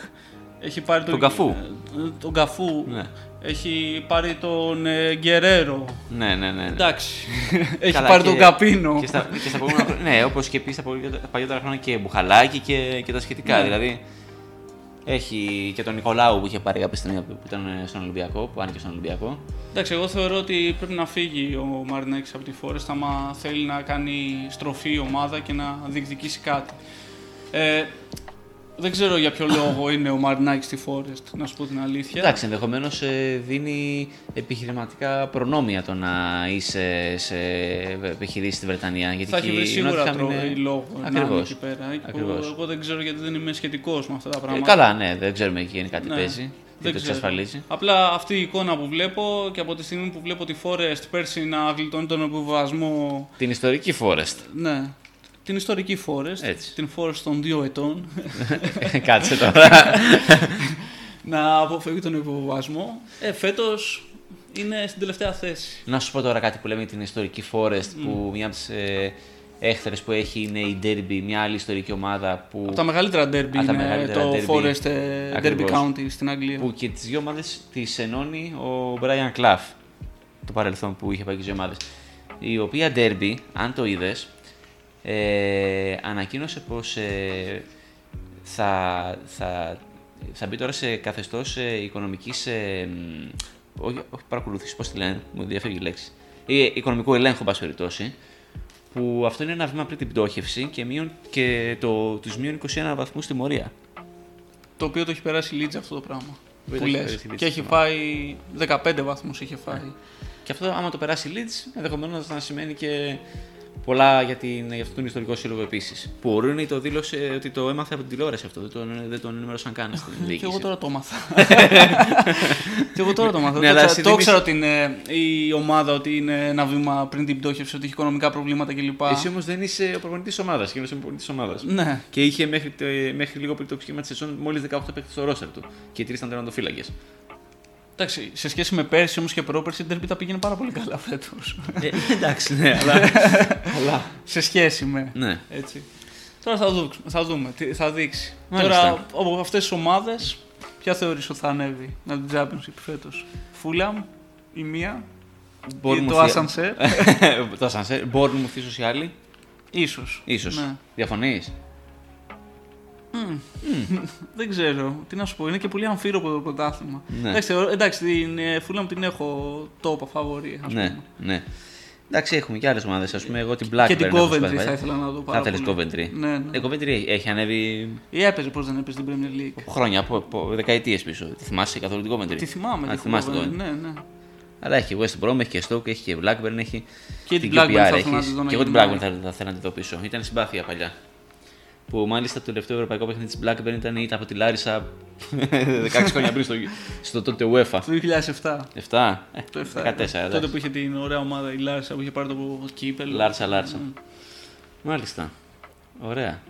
Έχει πάρει
Τον Καφού.
ε, τον Καφού.
Ναι.
Έχει πάρει τον ε, Γκερέρο.
Ναι, ναι, ναι. ναι.
Εντάξει. έχει
Καλά,
πάρει
και-
τον Καπίνο.
Και στα, και στα προηγούμενα χρόνια. ναι, όπως και πεις στα παλιότερα- παλιότερα χρόνια και Μπουχαλάκι και, και τα σχετικά.
Ναι.
Δηλαδή έχει και τον Νικολάου που είχε πάρει κάποια στιγμή που ήταν στον Ολυμπιακό, που άνοιγε στον Ολυμπιακό.
Εντάξει, εγώ θεωρώ ότι πρέπει να φύγει ο Μαρινάκης από τη Forest άμα θέλει να κάνει στροφή η ομάδα και να διεκδικήσει κάτι. Ε, δεν ξέρω για ποιο λόγο είναι ο Μαρινάκη στη Forest, να σου πω την αλήθεια.
Εντάξει, ενδεχομένως δίνει επιχειρηματικά προνόμια το να είσαι σε επιχειρήσεις στη Βρετανία. Γιατί
θα έχει
εκεί
βρει
η
σίγουρα
Nottingham
τρο...
είναι-
λόγο να είναι
Ακριβώς.
εκεί πέρα. Εκεί που
Ακριβώς.
Εγώ δεν ξέρω γιατί δεν είμαι σχετικός με αυτά τα
Ε,
πράγματα.
καλά, ναι, δεν ξέρουμε εκεί γενικά τι
Ναι,
παίζει.
δεν
Τι το
ξέρω.
εξασφαλίζει.
Απλά αυτή η εικόνα που βλέπω και από τη στιγμή που βλέπω τη Forest πέρσι να γλιτώνει τον επιβασμό.
Την ιστορική Forest.
Ναι. Την ιστορική Forest.
Έτσι.
Την Forest των δύο ετών.
Κάτσε τώρα.
να αποφεύγει τον υποβασμό. Ε, Φέτος είναι στην τελευταία θέση.
Να σου πω τώρα κάτι που λέμε για την ιστορική Forest, που μια από τις ε, έχθρες που έχει είναι η Derby, μια άλλη ιστορική ομάδα που,
Από τα μεγαλύτερα derby
Από τα
είναι
μεγαλύτερα
το
derby.
Forest ε, Derby
Ακριβώς.
County στην Αγγλία.
που και τις δύο ομάδες τις ενώνει ο Brian Clough, το παρελθόν που είχε πάει και τι δύο ομάδες. Η οποία Derby, αν το είδες, ε, ανακοίνωσε πως ε, θα, θα, θα μπει τώρα σε καθεστώς ε, οικονομικής. Ε, μ, όχι, όχι παρακολούθησης, πώς τη λένε, μου διαφεύγει η λέξη. Ή, ε, οικονομικού ελέγχου, εν πάση περιπτώσει. Που αυτό είναι ένα βήμα πριν την πτώχευση και, μείον, και το, τους μείον 21 βαθμούς τιμωρία.
Το οποίο το έχει περάσει η Leeds αυτό το πράγμα.
Που
Που
έχει
λες.
περάσει η Leeds
Και έχει
στο
φάει 15 βαθμούς είχε φάει.
Και αυτό, άμα το περάσει η Leeds, ενδεχομένως να σημαίνει και πολλά για, την, για αυτόν τον ιστορικό σύλλογο επίσης. Που ο Ρούνι το δήλωσε ότι το έμαθε από την τηλεόραση αυτό. Δεν τον, δεν τον ενημέρωσαν καν στην
Και
διοίκηση.
εγώ τώρα το έμαθα. και εγώ τώρα το έμαθα.
Ναι,
το,
αλλά
ξα- το
συνήθως-
ήξερα ότι είναι η ομάδα ότι είναι ένα βήμα πριν την πτώχευση, ότι έχει οικονομικά προβλήματα κλπ.
Εσύ όμως δεν είσαι ο προπονητής ομάδας και είμαι ο προπονητή ομάδας.
Ναι.
Και είχε μέχρι, το- μέχρι λίγο πριν το ξεκίνημα της σεζόν μόλις 18 παίκτες στο ρόστερ του. Και οι τρεις ήταν τερματοφύλακες.
Εντάξει, σε σχέση με πέρσι όμως και πρόπερσι, η Derby τα πήγαινε πάρα πολύ καλά φέτος.
ε, εντάξει, ναι, αλλά. αλλά
σε σχέση με.
ναι.
Έτσι. Τώρα θα, δούμε, θα δούμε, τι θα δείξει.
Μάλιστα.
Τώρα από αυτές τις ομάδες, ποια θεωρείς ότι θα ανέβει να την Championship φέτος; Φούλαμ, η μία, ή
Bournemouth-
το Ασανσέρ.
το Ασανσέρ. Bournemouth ίσως οι άλλοι.
Ίσως.
Ίσως.
Ναι.
Διαφωνείς.
Δεν ξέρω. Τι να σου πω, είναι και πολύ αμφίροπο το πρωτάθλημα.
Ναι.
Εντάξει, θεωρώ- εντάξει, την ε, Φούλαμ την έχω top φαβορή, ας
Ναι,
πούμε.
ναι. Εντάξει, έχουμε και άλλες ομάδες. Α πούμε, εγώ την Blackburn.
και την
έχω
Coventry
σπάσει.
θα ήθελα να δω
Θα
πάρα
ήθελε
πολύ.
Coventry.
Ναι, ναι.
Ε, Coventry έχει ανέβει
Ή έπαιζε, πώς δεν έπαιζε στην Premier League.
από χρόνια, από, από δεκαετίες πίσω. Τη θυμάσαι καθόλου την Coventry;
Τη θυμάμαι.
Α,
τη
θυμάσαι
Coventry,
το.
Ναι, ναι.
Αλλά έχει West Brom, έχει και Stoke, έχει και Blackburn, έχει.
Και την
QPR
Blackburn θα
έχει.
ήθελα να τη δω να
Και εγώ την
γυρνάει.
Blackburn θα, θα θέλω να τη δω πίσω. Ήταν συμπάθεια παλιά. Που μάλιστα το τελευταίο ευρωπαϊκό παιχνίδι της Blackburn ήταν, ήταν από τη Λάρισα 16 χρόνια πριν στο, στο τότε UEFA.
Το 2007.
7, ε,
Το 7.
14,
Τότε
εντάξει.
που είχε την ωραία ομάδα η Λάρισα που είχε πάρει το κύπελο.
Λάρσα, Λάρσα. Μάλιστα. Ωραία.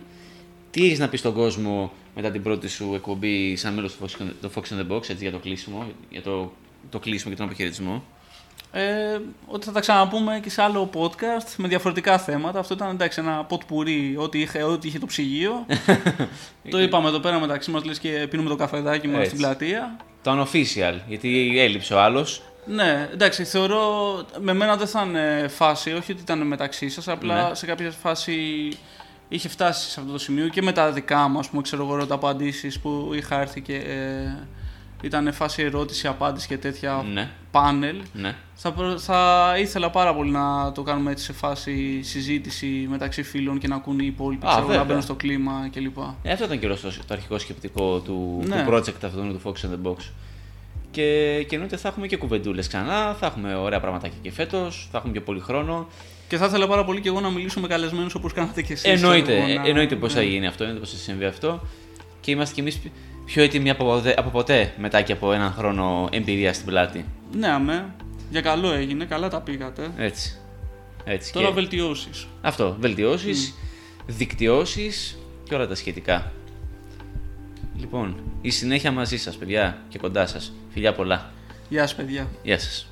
Τι έχεις να πεις στον κόσμο μετά την πρώτη σου εκπομπή σαν μέλος του Fox, του Fox in the Box έτσι, για το κλείσιμο, για το, το κλείσιμο και τον αποχαιρετισμό;
Ε, ότι θα τα ξαναπούμε και σε άλλο podcast με διαφορετικά θέματα. Αυτό ήταν εντάξει, ένα ποτ πουρί, ό,τι είχε, ό,τι είχε το ψυγείο. το είπαμε εδώ πέρα μεταξύ μας, λες και πίνουμε το καφεδάκι μας
Έτσι.
στην πλατεία.
Το unofficial, γιατί έλειψε ο άλλος.
Ναι, εντάξει, θεωρώ με μένα δεν θα είναι φάση, όχι ότι ήταν μεταξύ σας, απλά
Ναι.
σε κάποια φάση είχε φτάσει σε αυτό το σημείο και με τα δικά μου, ας πούμε, ξέρω εγώ, τα απαντήσει που είχα έρθει και ε, ήταν φάση ερώτηση, απάντηση και τέτοια
Ναι,
πάνελ.
ναι.
Θα, προ- θα ήθελα πάρα πολύ να το κάνουμε έτσι σε φάση συζήτηση μεταξύ φίλων και να ακούν οι υπόλοιποι,
Α,
ξέρω, να
βέβαια.
μπαίνουν στο κλίμα κλπ.
Ε, αυτό ήταν και το, το αρχικό σκεπτικό του,
Ναι.
του project αυτού του Fox in the Box. Και, και εννοείται θα έχουμε και κουβεντούλες ξανά, θα έχουμε ωραία πραγματάκια και φέτος, θα έχουμε πιο πολύ χρόνο.
Και θα ήθελα πάρα πολύ και εγώ να μιλήσω με καλεσμένους όπως κάνατε και εσείς.
Εννοείται, ε, εννοείται πώ θα γίνει αυτό, εννοείται πώ θα συμβεί αυτό. Και είμαστε κι εμείς πιο έτοιμοι από, ποτέ- από ποτέ μετά και από έναν χρόνο εμπειρία στην πλάτη.
Ναι, αμέ. Για καλό έγινε, καλά τα πήγατε.
Έτσι. Έτσι.
Τώρα
και...
βελτιώσεις.
Αυτό. Βελτιώσεις, δικτυώσεις και όλα τα σχετικά. Λοιπόν, η συνέχεια μαζί σας, παιδιά, και κοντά σας. Φιλιά πολλά.
Γεια σας, παιδιά.
Γεια σας.